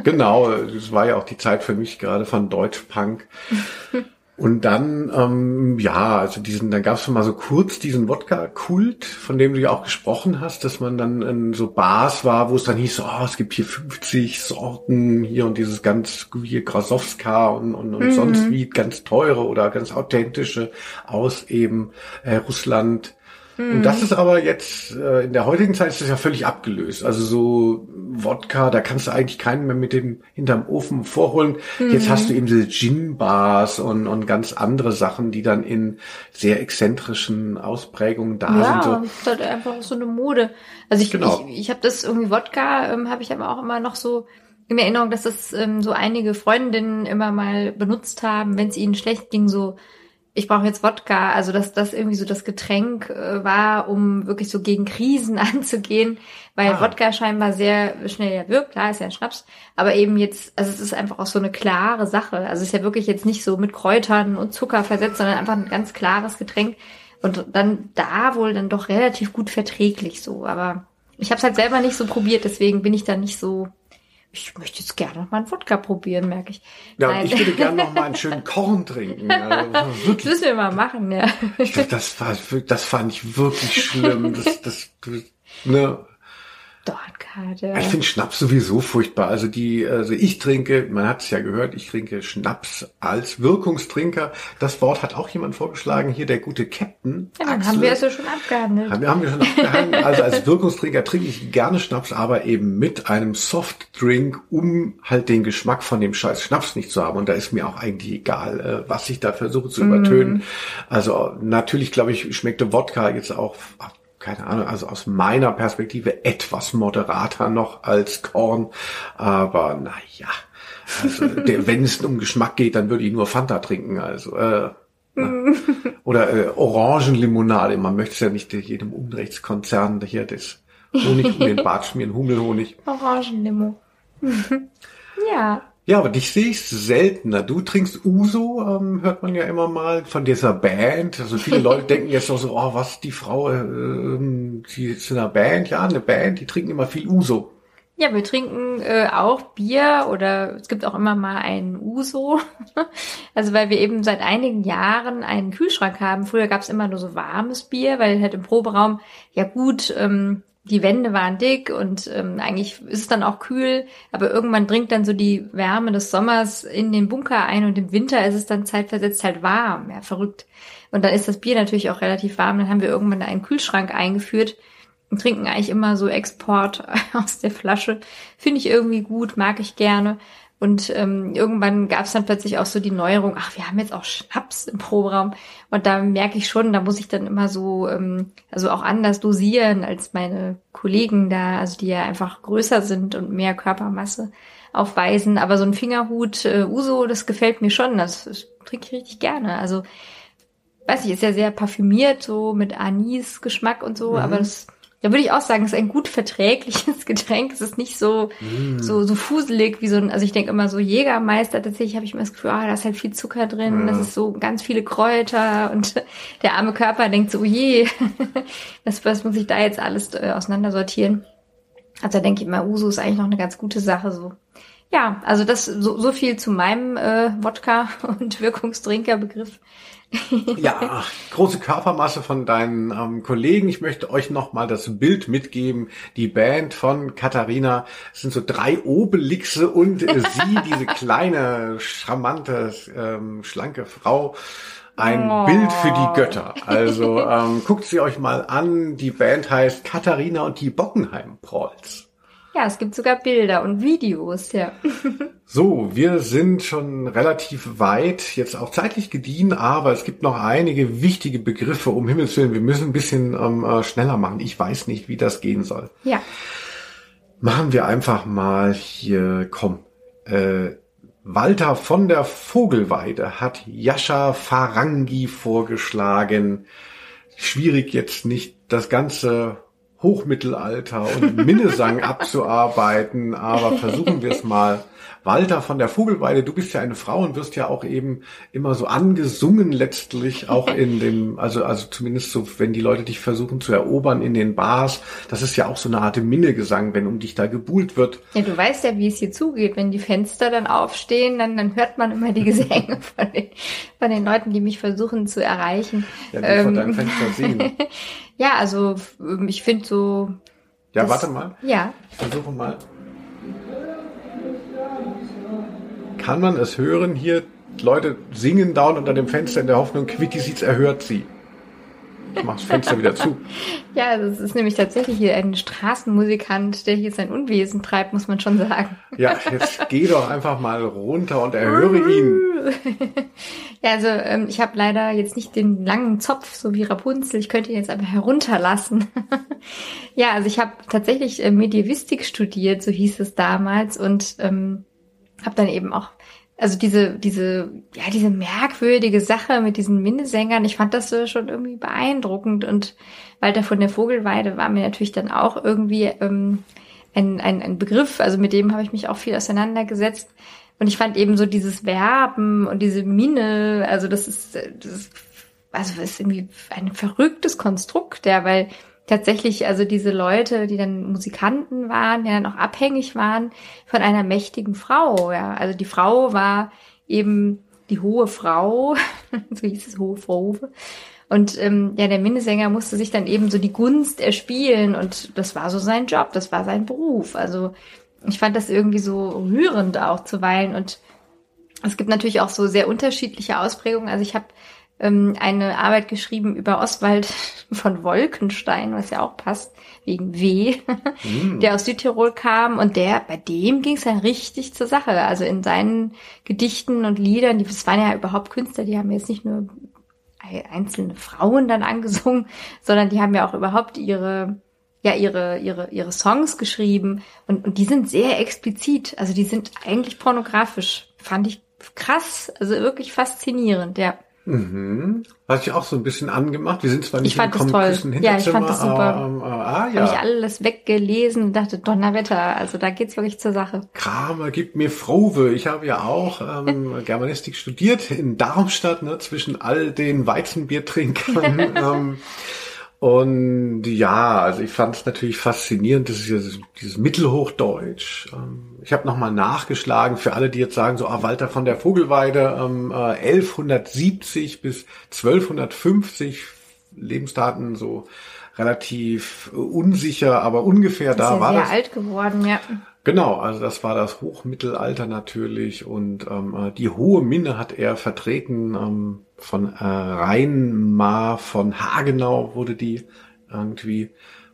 genau, das war ja auch die Zeit für mich gerade von Deutschpunk. Und dann, ähm, ja, also diesen, dann gab es mal so kurz diesen Wodka-Kult, von dem du ja auch gesprochen hast, dass man dann in so Bars war, wo es dann hieß, oh, es gibt hier 50 Sorten hier und dieses ganz, hier Krasowska und, und, und mhm. sonst wie ganz teure oder ganz authentische aus eben äh, Russland und das ist aber jetzt, äh, in der heutigen Zeit ist das ja völlig abgelöst. Also so Wodka, da kannst du eigentlich keinen mehr mit dem hinterm Ofen vorholen. Mhm. Jetzt hast du eben diese Gin-Bars und, und ganz andere Sachen, die dann in sehr exzentrischen Ausprägungen da ja, sind. Ja, so. ist halt einfach so eine Mode. Also ich, genau. ich, ich habe das irgendwie Wodka, ähm, habe ich aber auch immer noch so in Erinnerung, dass das ähm, so einige Freundinnen immer mal benutzt haben, wenn es ihnen schlecht ging, so ich brauche jetzt Wodka, also dass das irgendwie so das Getränk äh, war, um wirklich so gegen Krisen anzugehen, weil ah. Wodka scheinbar sehr schnell ja wirkt, klar ist ja ein Schnaps, aber eben jetzt, also es ist einfach auch so eine klare Sache, also es ist ja wirklich jetzt nicht so mit Kräutern und Zucker versetzt, sondern einfach ein ganz klares Getränk. Und dann da wohl dann doch relativ gut verträglich so, aber ich habe es halt selber nicht so probiert, deswegen bin ich da nicht so ich möchte jetzt gerne noch mal einen Wodka probieren, merke ich. Ja, Nein. ich würde gerne noch mal einen schönen Korn trinken. Also, das müssen wir mal machen, ja. Ich das war, das fand ich wirklich schlimm. Das, das, ne, Dornkarte. Ich finde Schnaps sowieso furchtbar. Also die, also ich trinke, man hat es ja gehört, ich trinke Schnaps als Wirkungstrinker. Das Wort hat auch jemand vorgeschlagen, hier der gute Captain. Ja, dann Axel. haben wir es ja schon abgehandelt. Haben, haben wir schon abgehandelt. Also als Wirkungstrinker trinke ich gerne Schnaps, aber eben mit einem Softdrink, um halt den Geschmack von dem scheiß Schnaps nicht zu haben. Und da ist mir auch eigentlich egal, äh, was ich da versuche zu übertönen. Mm. Also natürlich, glaube ich, schmeckte Wodka jetzt auch keine Ahnung, also aus meiner Perspektive etwas moderater noch als Korn. Aber naja, also, wenn es um Geschmack geht, dann würde ich nur Fanta trinken. Also äh, oder äh, Orangenlimonade. Man möchte es ja nicht jedem Unrechtskonzern hier das Honig um den Bart schmieren, Hummelhonig. Orangenlimo. ja. Ja, aber dich sehe ich seltener. Du trinkst Uso, ähm, hört man ja immer mal von dieser Band. Also viele Leute denken jetzt noch so, oh, was die Frau, äh, ähm, die ist in einer Band, ja, eine Band, die trinken immer viel Uso. Ja, wir trinken äh, auch Bier oder es gibt auch immer mal einen Uso. also weil wir eben seit einigen Jahren einen Kühlschrank haben. Früher gab es immer nur so warmes Bier, weil halt im Proberaum, ja gut, ähm, die Wände waren dick und ähm, eigentlich ist es dann auch kühl, aber irgendwann dringt dann so die Wärme des Sommers in den Bunker ein und im Winter ist es dann zeitversetzt halt warm, ja, verrückt. Und dann ist das Bier natürlich auch relativ warm. Dann haben wir irgendwann einen Kühlschrank eingeführt und trinken eigentlich immer so Export aus der Flasche. Finde ich irgendwie gut, mag ich gerne. Und ähm, irgendwann gab es dann plötzlich auch so die Neuerung, ach, wir haben jetzt auch Schnaps im Proberaum. Und da merke ich schon, da muss ich dann immer so, ähm, also auch anders dosieren als meine Kollegen da, also die ja einfach größer sind und mehr Körpermasse aufweisen. Aber so ein Fingerhut äh, Uso, das gefällt mir schon. Das, das trinke ich richtig gerne. Also, weiß ich, ist ja sehr parfümiert, so mit Anis-Geschmack und so, mhm. aber das da würde ich auch sagen, es ist ein gut verträgliches Getränk. Es ist nicht so, mm. so, so fuselig wie so ein, also ich denke immer so Jägermeister, tatsächlich habe ich immer das Gefühl, ah, da ist halt viel Zucker drin, ja. das ist so ganz viele Kräuter und der arme Körper denkt so, oh je, was, was muss ich da jetzt alles äh, auseinandersortieren? Also da denke ich immer, Uso ist eigentlich noch eine ganz gute Sache, so. Ja, also das, so, so viel zu meinem äh, Wodka- und Wirkungstrinkerbegriff. Ja, große Körpermasse von deinen ähm, Kollegen. Ich möchte euch nochmal das Bild mitgeben. Die Band von Katharina es sind so drei Obelixe und sie, diese kleine, charmante, ähm, schlanke Frau. Ein oh. Bild für die Götter. Also ähm, guckt sie euch mal an. Die Band heißt Katharina und die Bockenheim-Prolls. Ja, es gibt sogar Bilder und Videos, ja. So, wir sind schon relativ weit, jetzt auch zeitlich gediehen, aber es gibt noch einige wichtige Begriffe, um Himmels Willen. Wir müssen ein bisschen ähm, äh, schneller machen. Ich weiß nicht, wie das gehen soll. Ja. Machen wir einfach mal hier, komm. Äh, Walter von der Vogelweide hat Jascha Farangi vorgeschlagen. Schwierig jetzt nicht das ganze Hochmittelalter und Minnesang abzuarbeiten, aber versuchen wir es mal. Walter von der Vogelweide, du bist ja eine Frau und wirst ja auch eben immer so angesungen letztlich, auch in dem, also, also zumindest so, wenn die Leute dich versuchen zu erobern in den Bars, das ist ja auch so eine Art Minnegesang, wenn um dich da gebuhlt wird. Ja, du weißt ja, wie es hier zugeht. Wenn die Fenster dann aufstehen, dann, dann hört man immer die Gesänge von den, von den Leuten, die mich versuchen zu erreichen. Ja, die ähm, vor deinem Fenster singen. Ja, also ähm, ich finde so. Ja, warte mal. Ja. Ich versuche mal. Kann man es hören hier? Leute singen down unter dem Fenster in der Hoffnung, Quickie sieht's, erhört sie. Ich mach das Fenster wieder zu. Ja, das ist nämlich tatsächlich hier ein Straßenmusikant, der hier sein Unwesen treibt, muss man schon sagen. Ja, jetzt geh doch einfach mal runter und erhöre ihn. Ja, also ähm, ich habe leider jetzt nicht den langen Zopf, so wie Rapunzel. Ich könnte ihn jetzt aber herunterlassen. ja, also ich habe tatsächlich äh, Medievistik studiert, so hieß es damals, und ähm, habe dann eben auch also diese, diese, ja, diese merkwürdige Sache mit diesen Minnesängern, ich fand das schon irgendwie beeindruckend und Walter von der Vogelweide war mir natürlich dann auch irgendwie ähm, ein, ein, ein Begriff, also mit dem habe ich mich auch viel auseinandergesetzt. Und ich fand eben so dieses Verben und diese Mine, also das ist, das ist, also ist irgendwie ein verrücktes Konstrukt, ja, weil tatsächlich, also diese Leute, die dann Musikanten waren, ja dann auch abhängig waren von einer mächtigen Frau, ja. Also die Frau war eben die hohe Frau, so hieß es, hohe Frau. Und ähm, ja, der Minnesänger musste sich dann eben so die Gunst erspielen und das war so sein Job, das war sein Beruf. Also ich fand das irgendwie so rührend auch zuweilen und es gibt natürlich auch so sehr unterschiedliche Ausprägungen. Also ich habe ähm, eine Arbeit geschrieben über Oswald von Wolkenstein, was ja auch passt, wegen W, mm. der aus Südtirol kam und der, bei dem ging es ja richtig zur Sache. Also in seinen Gedichten und Liedern, die, das waren ja überhaupt Künstler, die haben jetzt nicht nur einzelne Frauen dann angesungen, sondern die haben ja auch überhaupt ihre ja ihre ihre ihre Songs geschrieben und und die sind sehr explizit, also die sind eigentlich pornografisch, fand ich krass, also wirklich faszinierend, ja. Mhm. Hast du auch so ein bisschen angemacht? Wir sind zwar nicht Ich fand im das toll. Ja, ich fand das super. Ähm, äh, ah, Habe ja. ich alles weggelesen und dachte, Donnerwetter, also da geht's wirklich zur Sache. Kramer gibt mir Frove. Ich habe ja auch ähm, Germanistik studiert in Darmstadt, ne, zwischen all den Weizenbiertrinkern. ähm, und ja, also ich fand es natürlich faszinierend, das ist ja dieses- dieses Mittelhochdeutsch. Ähm, ich habe nochmal nachgeschlagen für alle, die jetzt sagen, so ah, Walter von der Vogelweide, ähm, äh, 1170 bis 1250 Lebensdaten so relativ äh, unsicher, aber ungefähr Das da ist ja war sehr das. alt geworden, ja. Genau, also das war das Hochmittelalter natürlich und ähm, äh, die hohe Minne hat er vertreten ähm, von äh, Rheinmar von Hagenau wurde die irgendwie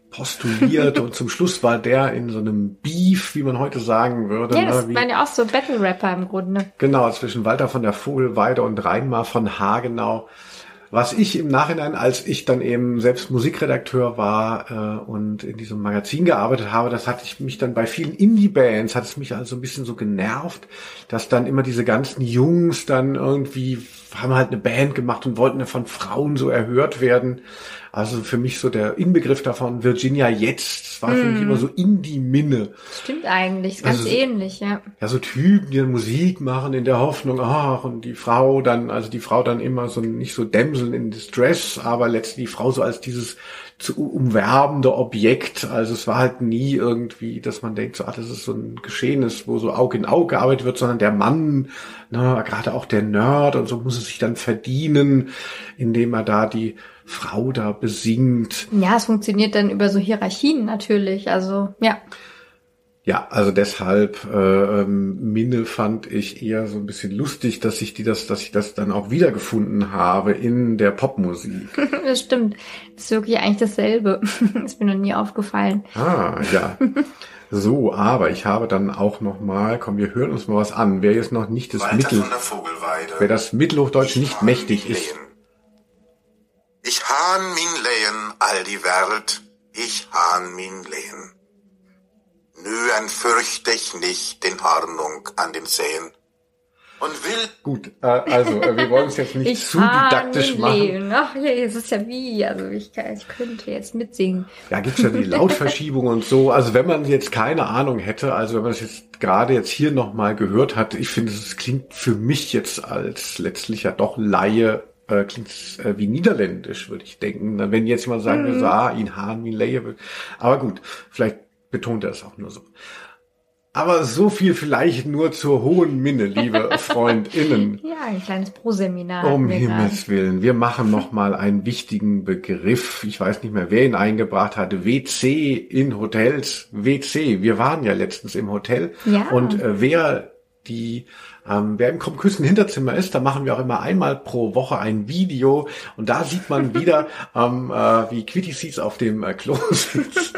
postuliert und zum Schluss war der in so einem Beef, wie man heute sagen würde. Ja, das ne, wie, waren ja auch so Battle-Rapper im Grunde. Genau, zwischen Walter von der Vogelweide und Reinmar von Hagenau. Was ich im Nachhinein, als ich dann eben selbst Musikredakteur war äh, und in diesem Magazin gearbeitet habe, das hatte ich mich dann bei vielen Indie-Bands, hat es mich also ein bisschen so genervt, dass dann immer diese ganzen Jungs dann irgendwie haben halt eine Band gemacht und wollten von Frauen so erhört werden. Also für mich so der Inbegriff davon, Virginia jetzt, das war für mich immer so Indie-Minne. Stimmt eigentlich, ist ganz Also- ähnlich, ja. ja, so Typen, die dann Musik machen in der Hoffnung, ach, und die Frau dann, also die Frau dann immer so nicht so Dämseln in Distress, aber letztlich die Frau so als dieses zu umwerbende Objekt. Also es war halt nie irgendwie, dass man denkt, so, ach, das ist so ein Geschehnis, wo so Auge in Auge gearbeitet wird, sondern der Mann, ne, gerade auch der Nerd und so muss es sich dann verdienen, indem er da die Frau da besingt. Ja, es funktioniert dann über so Hierarchien natürlich, also ja. Ja, also deshalb äh, ähm, Minne fand ich eher so ein bisschen lustig, dass ich die das, dass ich das dann auch wiedergefunden habe in der Popmusik. Das stimmt. Das ist wirklich eigentlich dasselbe. ist mir noch nie aufgefallen. Ah, ja. So, aber ich habe dann auch noch mal, komm, wir hören uns mal was an. Wer jetzt noch nicht das Walter Mittel, wer das Mittelhochdeutsch nicht mächtig ist. Ich han min Lehen all die Welt, ich han min Lehen. Nüen fürchte ich nicht den Hornung an den Zehen. Und will gut, äh, also äh, wir wollen es jetzt nicht zu didaktisch machen. Ach, ja, es ist ja wie, also ich, ich könnte jetzt mitsingen. Ja, gibt's ja die Lautverschiebung und so. Also wenn man jetzt keine Ahnung hätte, also wenn man es jetzt gerade jetzt hier nochmal gehört hat, ich finde, es klingt für mich jetzt als letztlich ja doch Laie, äh, klingt äh, wie Niederländisch, würde ich denken. Wenn jetzt jemand sagen würde, ah, in Hahn wie Laie. Aber gut, vielleicht betont er es auch nur so. Aber so viel vielleicht nur zur hohen Minne, liebe FreundInnen. Ja, ein kleines Pro-Seminar. Um. Himmels Willen. Wir machen noch mal einen wichtigen Begriff. Ich weiß nicht mehr, wer ihn eingebracht hatte. WC in Hotels. WC. Wir waren ja letztens im Hotel. Ja. Und äh, wer die, ähm, wer im Krummküsten Hinterzimmer ist, da machen wir auch immer einmal pro Woche ein Video. Und da sieht man wieder, ähm, äh, wie Quitty Seats auf dem äh, Klo sitzt.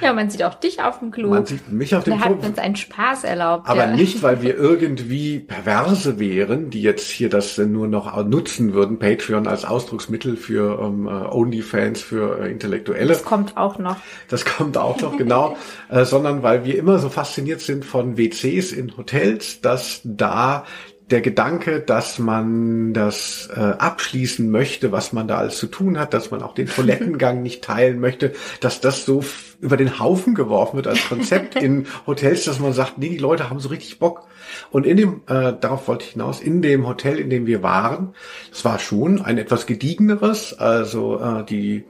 Ja, man sieht auch dich auf dem Klo. Man sieht mich auf dem Klo. hat uns einen Spaß erlaubt. Aber ja. nicht, weil wir irgendwie Perverse wären, die jetzt hier das äh, nur noch nutzen würden, Patreon als Ausdrucksmittel für ähm, äh, Onlyfans, für äh, Intellektuelle. Das kommt auch noch. Das kommt auch noch, genau. Äh, sondern weil wir immer so fasziniert sind von WCs in Hotels, dass da der Gedanke, dass man das äh, abschließen möchte, was man da alles zu tun hat, dass man auch den Toilettengang nicht teilen möchte, dass das so über den Haufen geworfen wird als Konzept in Hotels, dass man sagt, nee, die Leute haben so richtig Bock. Und in dem, äh, darauf wollte ich hinaus, in dem Hotel, in dem wir waren, es war schon ein etwas gediegeneres, also äh, die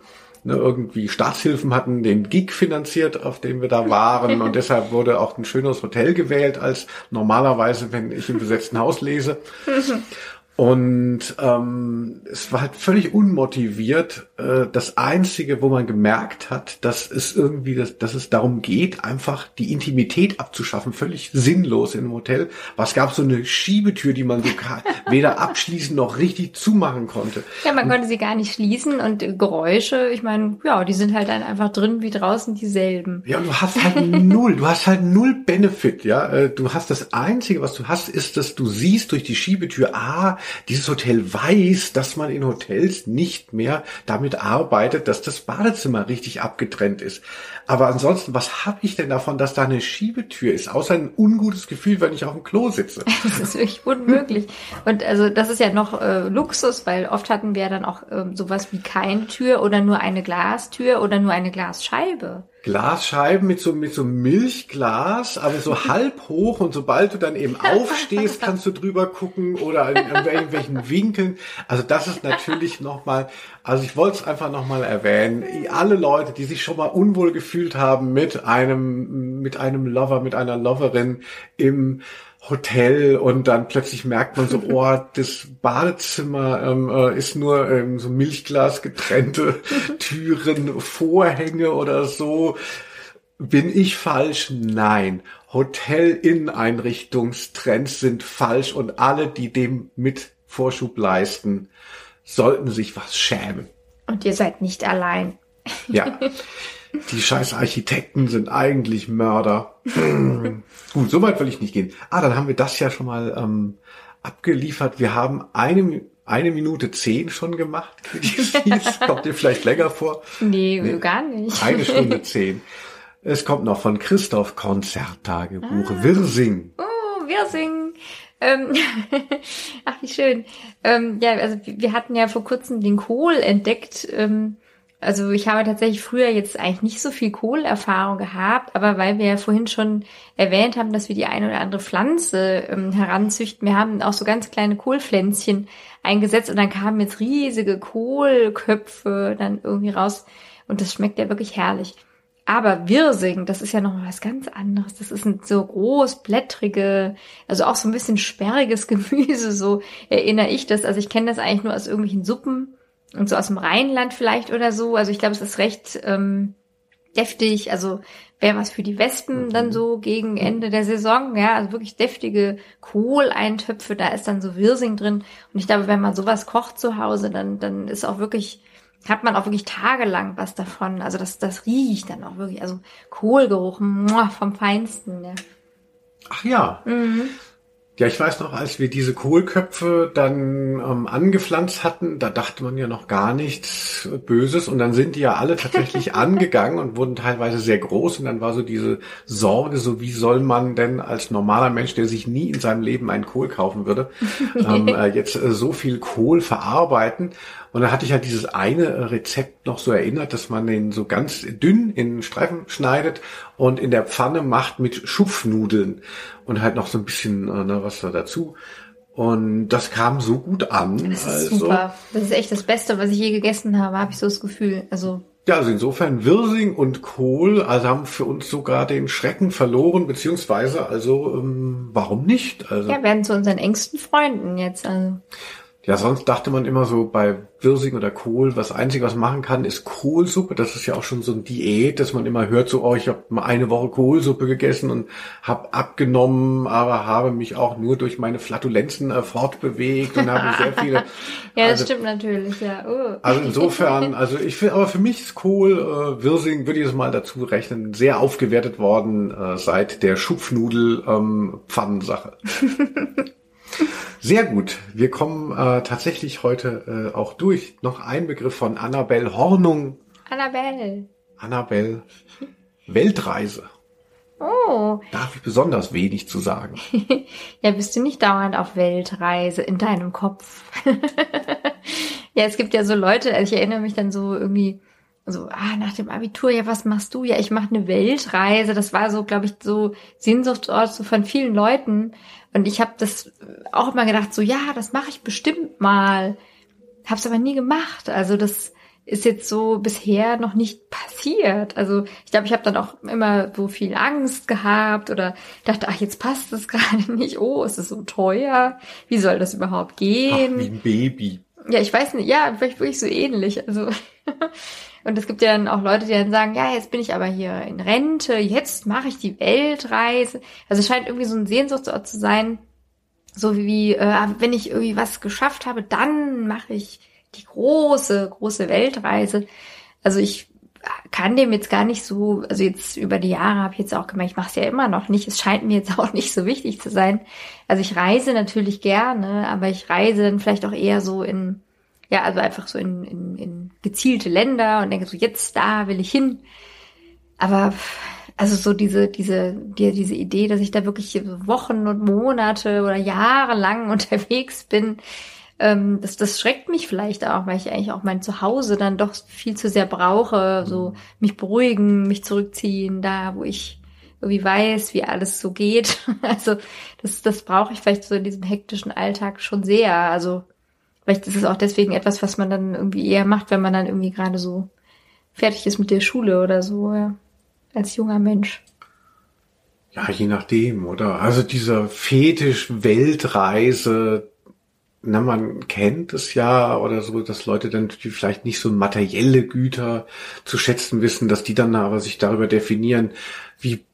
ne, irgendwie Staatshilfen hatten den Gig finanziert, auf dem wir da waren und deshalb wurde auch ein schöneres Hotel gewählt als normalerweise, wenn ich im besetzten Haus lese. Und ähm, es war halt völlig unmotiviert. Äh, das Einzige, wo man gemerkt hat, dass es irgendwie, dass, dass es darum geht, einfach die Intimität abzuschaffen, völlig sinnlos in einem Hotel. Was gab so eine Schiebetür, die man so weder abschließen noch richtig zumachen konnte. Ja, man konnte sie gar nicht schließen und äh, Geräusche, ich meine, ja, die sind halt dann einfach drin wie draußen dieselben. Ja, und du hast halt null, du hast halt null Benefit, ja. Äh, Du hast das Einzige, was du hast, ist, dass du siehst durch die Schiebetür, ah, dieses Hotel weiß, dass man in Hotels nicht mehr damit arbeitet, dass das Badezimmer richtig abgetrennt ist. Aber ansonsten, was habe ich denn davon, dass da eine Schiebetür ist, außer ein ungutes Gefühl, wenn ich auf dem Klo sitze? Das ist wirklich unmöglich. Und also das ist ja noch äh, Luxus, weil oft hatten wir dann auch ähm, sowas wie keine Tür oder nur eine Glastür oder nur eine Glasscheibe. Glasscheiben mit so, mit so Milchglas, aber so halb hoch und sobald du dann eben aufstehst, kannst du drüber gucken oder in, in irgendwelchen Winkeln. Also das ist natürlich nochmal, also ich wollte es einfach nochmal erwähnen. Alle Leute, die sich schon mal unwohl gefühlt haben mit einem, mit einem Lover, mit einer Loverin im Hotel und dann plötzlich merkt man so, oh, das Badezimmer ähm, äh, ist nur ähm, so Milchglas getrennte Türen, Vorhänge oder so. Bin ich falsch? Nein. Hotel-Inneneinrichtungstrends sind falsch und alle, die dem mit Vorschub leisten, sollten sich was schämen. Und ihr seid nicht allein. Ja. Die scheiß Architekten sind eigentlich Mörder. Gut, so weit will ich nicht gehen. Ah, dann haben wir das ja schon mal ähm, abgeliefert. Wir haben eine, eine Minute zehn schon gemacht. Kommt dir vielleicht länger vor? Nee, nee, gar nicht. Eine Stunde zehn. Es kommt noch von Christoph Konzerttagebuch. Ah. Wirsing. Oh, Wirsing. Ähm, ach, wie schön. Ähm, ja, also wir hatten ja vor kurzem den Kohl entdeckt. Ähm, also ich habe tatsächlich früher jetzt eigentlich nicht so viel Kohlerfahrung gehabt, aber weil wir ja vorhin schon erwähnt haben, dass wir die eine oder andere Pflanze ähm, heranzüchten, wir haben auch so ganz kleine Kohlpflänzchen eingesetzt und dann kamen jetzt riesige Kohlköpfe dann irgendwie raus und das schmeckt ja wirklich herrlich. Aber Wirsing, das ist ja noch was ganz anderes. Das ist ein so großblättrige, also auch so ein bisschen sperriges Gemüse, so erinnere ich das. Also ich kenne das eigentlich nur aus irgendwelchen Suppen und so aus dem Rheinland vielleicht oder so. Also ich glaube, es ist recht ähm, deftig. Also wäre was für die Wespen dann mhm. so gegen Ende der Saison. Ja, also wirklich deftige Kohleintöpfe. Da ist dann so Wirsing drin. Und ich glaube, wenn man sowas kocht zu Hause, dann dann ist auch wirklich hat man auch wirklich tagelang was davon. Also das das riecht dann auch wirklich. Also Kohlgeruch muah, vom Feinsten. Ja. Ach ja. Mhm. Ja, ich weiß noch, als wir diese Kohlköpfe dann ähm, angepflanzt hatten, da dachte man ja noch gar nichts Böses. Und dann sind die ja alle tatsächlich angegangen und wurden teilweise sehr groß. Und dann war so diese Sorge, so wie soll man denn als normaler Mensch, der sich nie in seinem Leben einen Kohl kaufen würde, ähm, äh, jetzt äh, so viel Kohl verarbeiten und dann hatte ich halt dieses eine Rezept noch so erinnert, dass man den so ganz dünn in Streifen schneidet und in der Pfanne macht mit Schupfnudeln und halt noch so ein bisschen äh, ne, was da dazu. Und das kam so gut an. Das ist also, super. Das ist echt das Beste, was ich je gegessen habe, habe ich so das Gefühl. Also ja, also insofern Wirsing und Kohl, also haben für uns sogar den Schrecken verloren, beziehungsweise, also ähm, warum nicht? Also, ja, werden zu unseren engsten Freunden jetzt. Also. Ja, sonst dachte man immer so bei Wirsing oder Kohl, was einzige, was machen kann, ist Kohlsuppe. Das ist ja auch schon so ein Diät, dass man immer hört, so, oh, ich habe mal eine Woche Kohlsuppe gegessen und habe abgenommen, aber habe mich auch nur durch meine Flatulenzen äh, fortbewegt und habe sehr viele. ja, das also, stimmt natürlich, ja. Uh. Also insofern, also ich finde, aber für mich ist Kohl, äh, Wirsing, würde ich es mal dazu rechnen, sehr aufgewertet worden äh, seit der Schupfnudel ähm. Sehr gut. Wir kommen äh, tatsächlich heute äh, auch durch. Noch ein Begriff von Annabelle Hornung. Annabelle. Annabelle. Weltreise. Oh. Darf ich besonders wenig zu sagen. ja, bist du nicht dauernd auf Weltreise in deinem Kopf? ja, es gibt ja so Leute, also ich erinnere mich dann so irgendwie, so, ah, nach dem Abitur, ja, was machst du? Ja, ich mache eine Weltreise. Das war so, glaube ich, so Sehnsuchtsort so von vielen Leuten. Und ich habe das auch immer gedacht, so, ja, das mache ich bestimmt mal. Hab's aber nie gemacht. Also das ist jetzt so bisher noch nicht passiert. Also ich glaube, ich habe dann auch immer so viel Angst gehabt oder dachte, ach, jetzt passt das gerade nicht. Oh, ist es so teuer? Wie soll das überhaupt gehen? Ach, wie ein Baby. Ja, ich weiß nicht. Ja, vielleicht wirklich so ähnlich. Also Und es gibt ja dann auch Leute, die dann sagen, ja, jetzt bin ich aber hier in Rente, jetzt mache ich die Weltreise. Also es scheint irgendwie so ein Sehnsuchtsort zu sein, so wie, äh, wenn ich irgendwie was geschafft habe, dann mache ich die große, große Weltreise. Also ich kann dem jetzt gar nicht so, also jetzt über die Jahre habe ich jetzt auch gemerkt, ich mache es ja immer noch nicht. Es scheint mir jetzt auch nicht so wichtig zu sein. Also ich reise natürlich gerne, aber ich reise dann vielleicht auch eher so in, ja, also einfach so in, in, in gezielte Länder und denke so, jetzt da will ich hin. Aber also so diese, diese, die, diese Idee, dass ich da wirklich Wochen und Monate oder Jahre lang unterwegs bin, ähm, das, das schreckt mich vielleicht auch, weil ich eigentlich auch mein Zuhause dann doch viel zu sehr brauche, so mhm. mich beruhigen, mich zurückziehen, da wo ich irgendwie weiß, wie alles so geht. Also das, das brauche ich vielleicht so in diesem hektischen Alltag schon sehr. Also vielleicht ist es auch deswegen etwas, was man dann irgendwie eher macht, wenn man dann irgendwie gerade so fertig ist mit der Schule oder so, ja, als junger Mensch. Ja, je nachdem, oder? Also dieser Fetisch Weltreise, na, man kennt es ja oder so, dass Leute dann vielleicht nicht so materielle Güter zu schätzen wissen, dass die dann aber sich darüber definieren, wie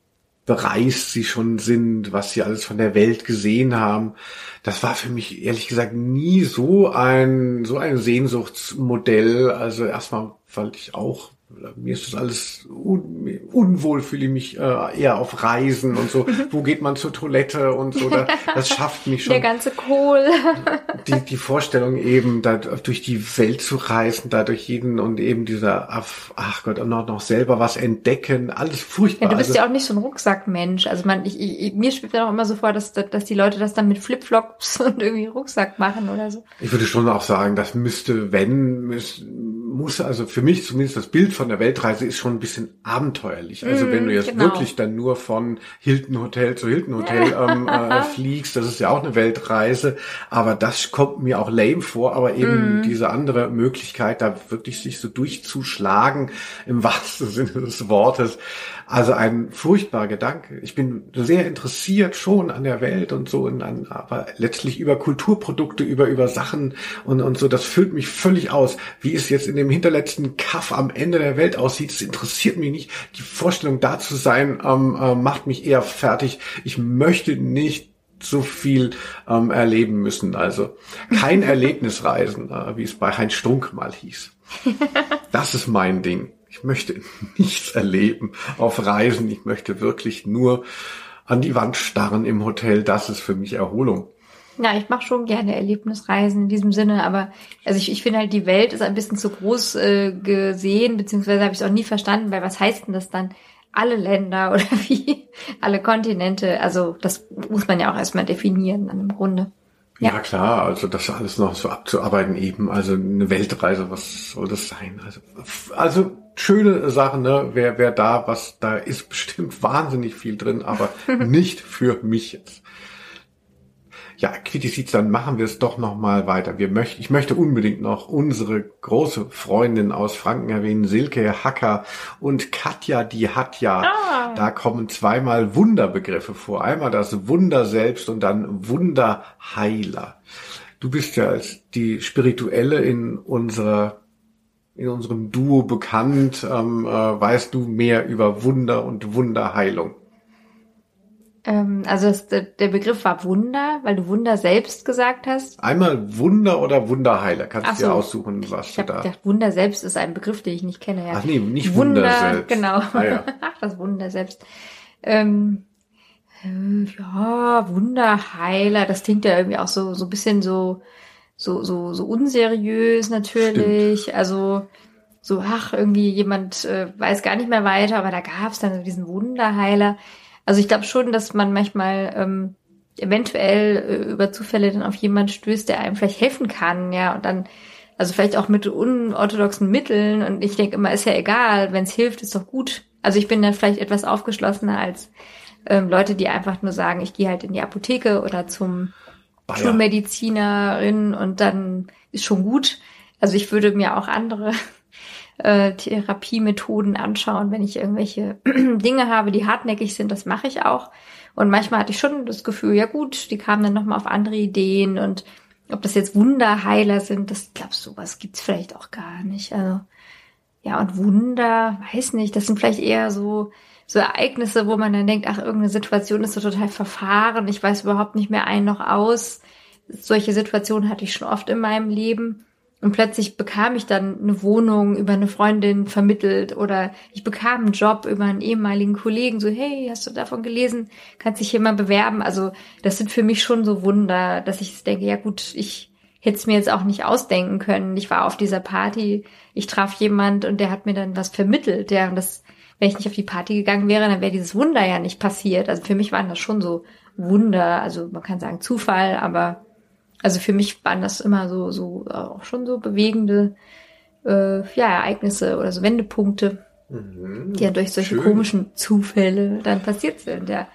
bereist sie schon sind, was sie alles von der Welt gesehen haben. Das war für mich ehrlich gesagt nie so ein, so ein Sehnsuchtsmodell. Also erstmal, weil ich auch mir ist das alles un unwohl, fühle ich mich äh, eher auf Reisen und so. Wo geht man zur Toilette und so. Da, das schafft mich schon. Der ganze Kohl. die, die Vorstellung eben, da durch die Welt zu reisen, da durch jeden und eben dieser, ach Gott, und noch, noch selber was entdecken, alles furchtbar. Ja, du bist also, ja auch nicht so ein Rucksackmensch. Also man, ich, ich, mir schwebt ja auch immer so vor, dass, dass die Leute das dann mit Flipflops und irgendwie Rucksack machen oder so. Ich würde schon auch sagen, das müsste, wenn, müsste, muss also für mich zumindest das Bild von der Weltreise ist schon ein bisschen abenteuerlich. Also mm, wenn du jetzt genau. wirklich dann nur von Hilton Hotel zu Hilton Hotel ähm, äh, fliegst, das ist ja auch eine Weltreise, aber das kommt mir auch lame vor, aber eben mm. diese andere Möglichkeit, da wirklich sich so durchzuschlagen, im wahrsten Sinne des Wortes, also ein furchtbarer Gedanke. Ich bin sehr interessiert schon an der Welt und so, und an, aber letztlich über Kulturprodukte, über, über Sachen und, und so, das füllt mich völlig aus. Wie es jetzt in dem hinterletzten Kaff am Ende der Welt aussieht, das interessiert mich nicht. Die Vorstellung da zu sein, ähm, äh, macht mich eher fertig. Ich möchte nicht so viel ähm, erleben müssen. Also kein Erlebnisreisen, äh, wie es bei Heinz Strunk mal hieß. Das ist mein Ding. Ich möchte nichts erleben auf Reisen. Ich möchte wirklich nur an die Wand starren im Hotel. Das ist für mich Erholung. Ja, ich mache schon gerne Erlebnisreisen in diesem Sinne, aber also ich, ich finde halt, die Welt ist ein bisschen zu groß äh, gesehen, beziehungsweise habe ich es auch nie verstanden, weil was heißt denn das dann? Alle Länder oder wie? Alle Kontinente? Also das muss man ja auch erstmal definieren dann im Grunde. Ja. ja. klar, also das alles noch so abzuarbeiten eben, also eine Weltreise, was soll das sein? Also, also schöne Sachen, ne? Wer, wer da, was da ist, bestimmt wahnsinnig viel drin, aber nicht für mich jetzt. Ja, Quittisit, dann machen wir es doch noch mal weiter. Wir möchten, ich möchte unbedingt noch unsere große Freundin aus Franken erwähnen, Silke Hacker und Katja die Hatja. Ah. Da kommen zweimal Wunderbegriffe vor. Einmal das Wunder selbst und dann Wunderheiler. Du bist ja als die Spirituelle in unserer in unserem Duo bekannt. Ähm, äh, weißt du mehr über Wunder und Wunderheilung? Ähm, also das, der Begriff war Wunder, weil du Wunder selbst gesagt hast. Einmal Wunder oder Wunderheiler. Kannst du so. dir aussuchen, was ich du da. Ich gedacht, Wunder selbst ist ein Begriff, den ich nicht kenne. Ja. Ach nee, nicht Wunder, Wunder selbst. Genau. Ah, ja. Ach, das Wunder selbst. Ähm, äh, ja, Wunderheiler, das klingt ja irgendwie auch so so ein bisschen so so so so unseriös natürlich. Stimmt. Also so ach irgendwie jemand äh, weiß gar nicht mehr weiter, aber da gab es dann so diesen Wunderheiler. Also ich glaube schon, dass man manchmal ähm, eventuell äh, über Zufälle dann auf jemand stößt, der einem vielleicht helfen kann, ja, und dann, also vielleicht auch mit unorthodoxen Mitteln. Und ich denke immer, ist ja egal, wenn es hilft, ist doch gut. Also ich bin dann vielleicht etwas aufgeschlossener als ähm, Leute, die einfach nur sagen, ich gehe halt in die Apotheke oder zum. Schulmedizinerin und dann ist schon gut. Also ich würde mir auch andere äh, Therapiemethoden anschauen, wenn ich irgendwelche Dinge habe, die hartnäckig sind, das mache ich auch. Und manchmal hatte ich schon das Gefühl, ja gut, die kamen dann nochmal auf andere Ideen und ob das jetzt Wunderheiler sind, das glaubst du, sowas gibt's vielleicht auch gar nicht. Also ja, und Wunder, weiß nicht, das sind vielleicht eher so so Ereignisse, wo man dann denkt, ach, irgendeine Situation ist so total verfahren, ich weiß überhaupt nicht mehr ein noch aus. Solche Situationen hatte ich schon oft in meinem Leben. Und plötzlich bekam ich dann eine Wohnung über eine Freundin vermittelt oder ich bekam einen Job über einen ehemaligen Kollegen, so, hey, hast du davon gelesen? Kannst dich hier mal bewerben? Also das sind für mich schon so Wunder, dass ich denke, ja gut, ich hätte es mir jetzt auch nicht ausdenken können. Ich war auf dieser Party, ich traf jemand und der hat mir dann was vermittelt, ja, und das, wenn ich nicht auf die Party gegangen wäre, dann wäre dieses Wunder ja nicht passiert. Also für mich waren das schon so Wunder, also man kann sagen Zufall, aber also für mich waren das immer so, so auch schon so bewegende äh, ja, Ereignisse oder so Wendepunkte, mhm, die ja durch solche schön. komischen Zufälle dann passiert sind, ja.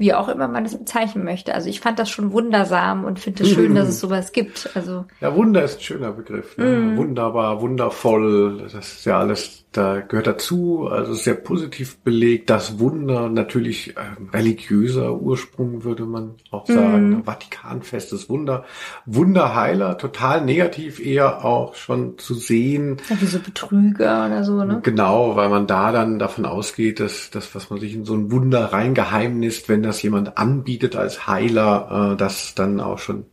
Wie auch immer man das bezeichnen möchte. Also ich fand das schon wundersam und finde es schön, dass es sowas gibt. Also ja, Wunder ist ein schöner Begriff. Ne? Mm. Wunderbar, wundervoll. Das ist ja alles da gehört dazu, also sehr positiv belegt. Das Wunder natürlich äh, religiöser Ursprung, würde man auch sagen. Mhm. Vatikanfestes Wunder. Wunderheiler, total negativ eher auch schon zu sehen. Ja, wie so Betrüger oder so, ne? Genau, weil man da dann davon ausgeht, dass das, was man sich in so ein Wunder reingeheimnist, wenn das jemand anbietet als Heiler, äh, das dann auch schon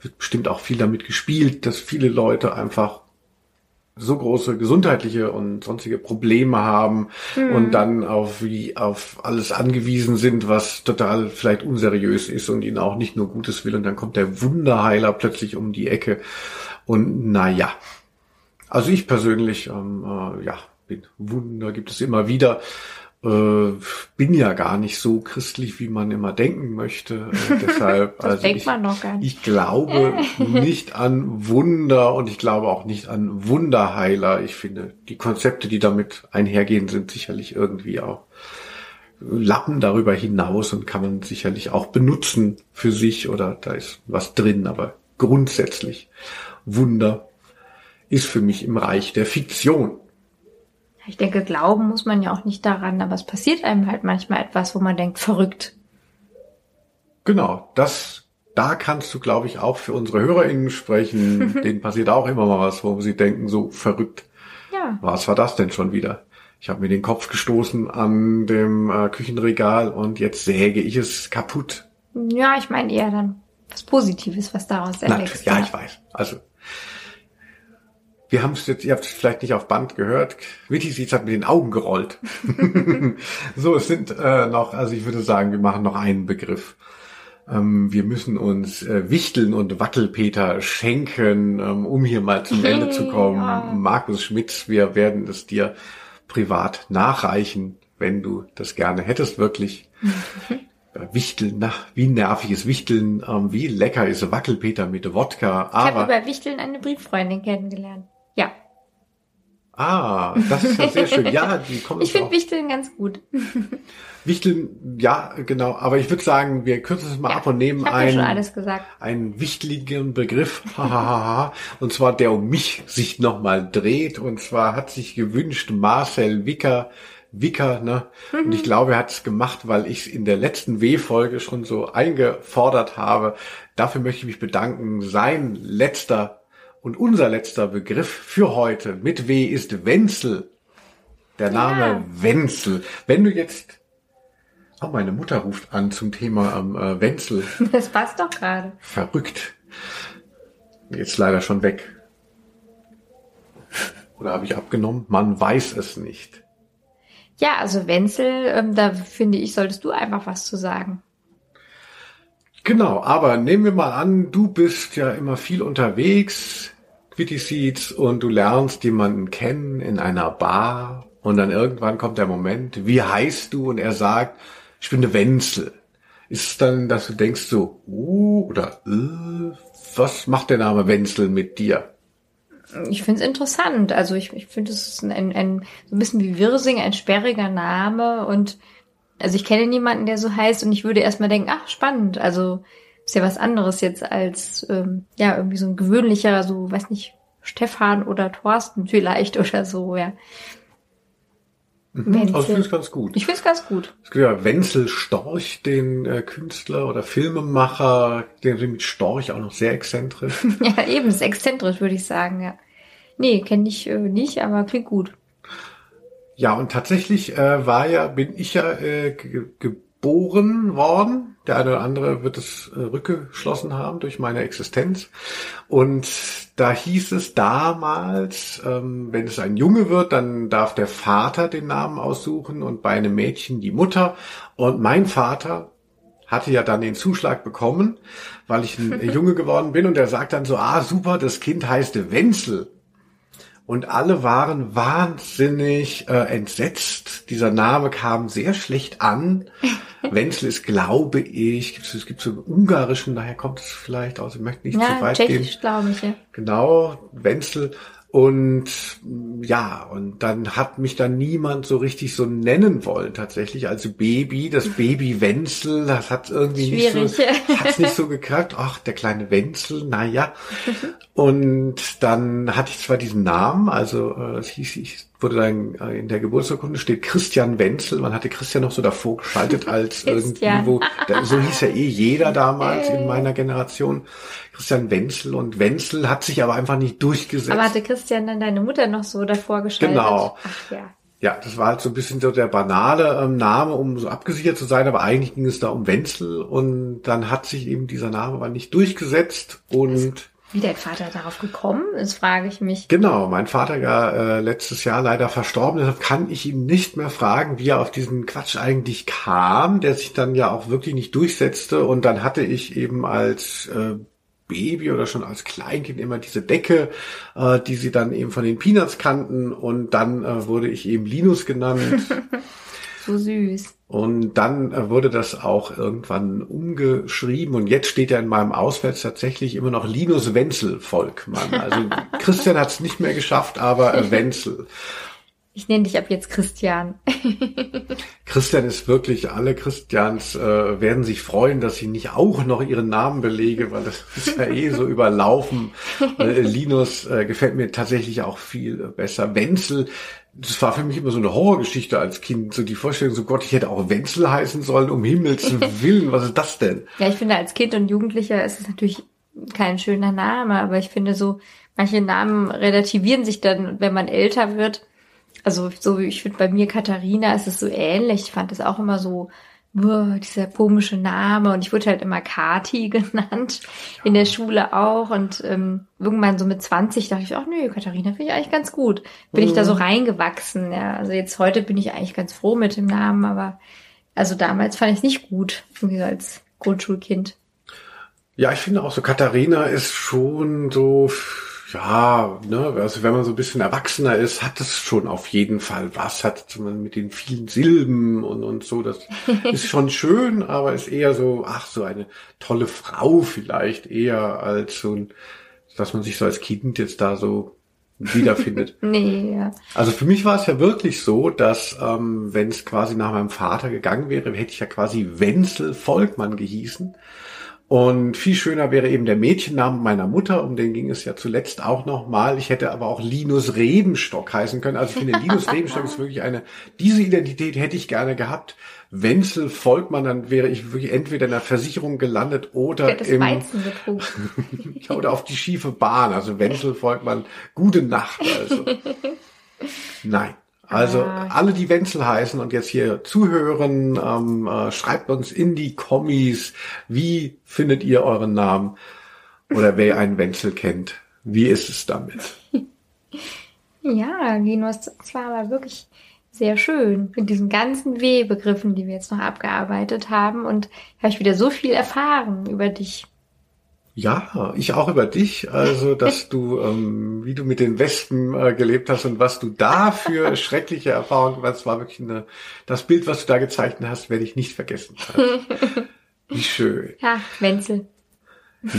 wird bestimmt auch viel damit gespielt, dass viele Leute einfach so große gesundheitliche und sonstige Probleme haben mhm. und dann auf wie auf alles angewiesen sind, was total vielleicht unseriös ist und ihnen auch nicht nur Gutes will und dann kommt der Wunderheiler plötzlich um die Ecke und naja. Also ich persönlich, ähm, äh, ja, bin Wunder gibt es immer wieder äh, bin ja gar nicht so christlich, wie man immer denken möchte. Äh, deshalb, das also denkt ich, man noch gar nicht. ich glaube nicht an Wunder und ich glaube auch nicht an Wunderheiler. Ich finde, die Konzepte, die damit einhergehen, sind sicherlich irgendwie auch Lappen darüber hinaus und kann man sicherlich auch benutzen für sich oder da ist was drin, aber grundsätzlich Wunder ist für mich im Reich der Fiktion. Ich denke, glauben muss man ja auch nicht daran, aber es passiert einem halt manchmal etwas, wo man denkt, verrückt. Genau, das, da kannst du, glaube ich, auch für unsere HörerInnen sprechen. Denen passiert auch immer mal was, wo sie denken, so verrückt. Ja. Was war das denn schon wieder? Ich habe mir den Kopf gestoßen an dem äh, Küchenregal und jetzt säge ich es kaputt. Ja, ich meine eher dann was Positives, was daraus erwächst. Ja, ich weiß. Also wir haben es jetzt, ihr habt es vielleicht nicht auf Band gehört. Witty Seeds hat mit den Augen gerollt. so, es sind äh, noch, also ich würde sagen, wir machen noch einen Begriff. Ähm, wir müssen uns äh, Wichteln und Wackelpeter schenken, ähm, um hier mal zum Ende zu kommen. Ja. Markus Schmitz, wir werden es dir privat nachreichen, wenn du das gerne hättest, wirklich. Äh, Wichteln, na, wie nervig ist Wichteln, ähm, wie lecker ist Wackelpeter mit Wodka. Aber ich habe über Wichteln eine Brieffreundin kennengelernt. Ah, das ist ja sehr schön. Ja, die kommen. Ich finde Wichteln ganz gut. Wichteln, ja, genau. Aber ich würde sagen, wir kürzen es mal ja, ab und nehmen einen, einen wichtigen Begriff, und zwar der um mich sich nochmal dreht. Und zwar hat sich gewünscht Marcel Wicker, Wicker, ne? Mhm. Und ich glaube, er hat es gemacht, weil ich es in der letzten W-Folge schon so eingefordert habe. Dafür möchte ich mich bedanken. Sein letzter und unser letzter Begriff für heute mit W ist Wenzel. Der Name ja. Wenzel. Wenn du jetzt Oh, meine Mutter ruft an zum Thema am ähm, äh, Wenzel. Das passt doch gerade. Verrückt. Jetzt leider schon weg. Oder habe ich abgenommen? Man weiß es nicht. Ja, also Wenzel, ähm, da finde ich, solltest du einfach was zu sagen. Genau, aber nehmen wir mal an, du bist ja immer viel unterwegs, Quitty Seeds, und du lernst jemanden kennen in einer Bar und dann irgendwann kommt der Moment, wie heißt du? Und er sagt, ich bin der Wenzel. Ist es dann, dass du denkst so, uh, oder äh, was macht der Name Wenzel mit dir? Ich finde es interessant. Also ich, ich finde, es ist ein, ein, ein, so ein bisschen wie Wirsing, ein sperriger Name. Und also ich kenne niemanden, der so heißt und ich würde erstmal denken, ach, spannend. Also ist ja was anderes jetzt als ähm, ja irgendwie so ein gewöhnlicher, so, weiß nicht, Stefan oder Thorsten vielleicht oder so, ja. Mhm. Also ich finde es ganz gut. Ich finde es ganz gut. Es gibt ja Wenzel Storch, den äh, Künstler oder Filmemacher, der mit Storch auch noch sehr exzentrisch. ja, eben, ist exzentrisch, würde ich sagen, ja. Nee, kenne ich äh, nicht, aber klingt gut. Ja, und tatsächlich äh, war ja, bin ich ja äh, ge geboren worden. Der eine oder andere wird es äh, rückgeschlossen haben durch meine Existenz. Und da hieß es damals, ähm, wenn es ein Junge wird, dann darf der Vater den Namen aussuchen und bei einem Mädchen die Mutter. Und mein Vater hatte ja dann den Zuschlag bekommen, weil ich ein Junge geworden bin und er sagt dann so, ah super, das Kind heißt Wenzel. Und alle waren wahnsinnig äh, entsetzt. Dieser Name kam sehr schlecht an. Wenzel ist, glaube ich, es gibt so einen ungarischen, daher kommt es vielleicht aus, ich möchte nicht ja, zu weit Tschechisch, gehen. glaube ich, ja. Genau, Wenzel. Und ja, und dann hat mich dann niemand so richtig so nennen wollen, tatsächlich als Baby. Das Baby Wenzel, das hat irgendwie Schwierig. nicht so, hat's nicht so gekackt. Ach, der kleine Wenzel, naja. Und dann hatte ich zwar diesen Namen, also äh, es hieß, ich wurde dann äh, in der Geburtsurkunde steht Christian Wenzel. Man hatte Christian noch so davor geschaltet als irgendwie Christian. wo, da, so hieß ja eh jeder damals in meiner Generation. Christian Wenzel und Wenzel hat sich aber einfach nicht durchgesetzt. Aber hatte Christian dann deine Mutter noch so davor geschaltet? Genau. Ach ja. Ja, das war halt so ein bisschen so der banale ähm, Name, um so abgesichert zu sein, aber eigentlich ging es da um Wenzel und dann hat sich eben dieser Name aber nicht durchgesetzt und Wie dein Vater darauf gekommen ist, frage ich mich. genau, mein Vater war äh, letztes Jahr leider verstorben, deshalb kann ich ihn nicht mehr fragen, wie er auf diesen Quatsch eigentlich kam, der sich dann ja auch wirklich nicht durchsetzte und dann hatte ich eben als äh, Baby oder schon als Kleinkind immer diese Decke, äh, die sie dann eben von den Peanuts kannten und dann äh, wurde ich eben Linus genannt. So süß. Und dann äh, wurde das auch irgendwann umgeschrieben und jetzt steht ja in meinem Auswärts tatsächlich immer noch Linus Wenzel Volkmann. Also Christian hat es nicht mehr geschafft, aber äh, Wenzel. Ich nenne dich ab jetzt Christian. Christian ist wirklich, alle Christians äh, werden sich freuen, dass ich nicht auch noch ihren Namen belege, weil das ist ja eh so überlaufen. Äh, Linus äh, gefällt mir tatsächlich auch viel besser. Wenzel, das war für mich immer so eine Horrorgeschichte als Kind. So die Vorstellung, so Gott, ich hätte auch Wenzel heißen sollen, um Himmels Willen, was ist das denn? Ja, ich finde, als Kind und Jugendlicher ist es natürlich kein schöner Name, aber ich finde so, manche Namen relativieren sich dann, wenn man älter wird. Also so wie ich finde, bei mir Katharina ist es so ähnlich. Ich fand das auch immer so, boah, dieser komische Name. Und ich wurde halt immer Kati genannt, in der Schule auch. Und ähm, irgendwann so mit 20 dachte ich, ach nö, Katharina finde ich eigentlich ganz gut. Bin ich da so reingewachsen. Ja. Also jetzt heute bin ich eigentlich ganz froh mit dem Namen, aber also damals fand ich es nicht gut, irgendwie so als Grundschulkind. Ja, ich finde auch so, Katharina ist schon so, ja, ne, also wenn man so ein bisschen erwachsener ist, hat es schon auf jeden Fall was, hat man mit den vielen Silben und, und so, das ist schon schön, aber ist eher so, ach, so eine tolle Frau vielleicht, eher als so ein, dass man sich so als Kind jetzt da so wiederfindet. Nee, ja. Also für mich war es ja wirklich so, dass ähm, wenn es quasi nach meinem Vater gegangen wäre, hätte ich ja quasi Wenzel Volkmann gehießen. Und viel schöner wäre eben der Mädchenname meiner Mutter, um den ging es ja zuletzt auch noch mal. Ich hätte aber auch Linus Rebenstock heißen können. Also ich finde, Linus Rebenstock ist wirklich eine, diese Identität hätte ich gerne gehabt. Wenzel Volkmann, dann wäre ich wirklich entweder in der Versicherung gelandet oder im, oder auf die schiefe Bahn. Also Wenzel Volkmann, gute Nacht. Also. Nein. Also Ah. alle, die Wenzel heißen und jetzt hier zuhören, ähm, äh, schreibt uns in die Kommis, wie findet ihr euren Namen? Oder wer einen Wenzel kennt, wie ist es damit? Ja, Linus, das war aber wirklich sehr schön mit diesen ganzen W-Begriffen, die wir jetzt noch abgearbeitet haben. Und habe ich wieder so viel erfahren über dich. Ja, ich auch über dich, also dass du, ähm, wie du mit den Wespen äh, gelebt hast und was du da für schreckliche Erfahrungen, das war wirklich eine, das Bild, was du da gezeichnet hast, werde ich nicht vergessen. Wie schön. Ja, Wenzel.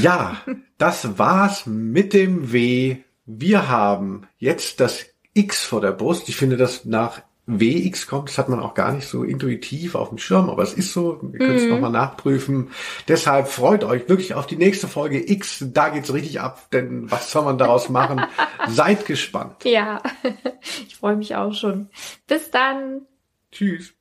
Ja, das war's mit dem W. Wir haben jetzt das X vor der Brust. Ich finde, dass nach WX kommt, das hat man auch gar nicht so intuitiv auf dem Schirm, aber es ist so. Wir können es nochmal nachprüfen. Deshalb freut euch wirklich auf die nächste Folge X. Da geht's richtig ab, denn was soll man daraus machen? Seid gespannt. Ja, ich freue mich auch schon. Bis dann. Tschüss.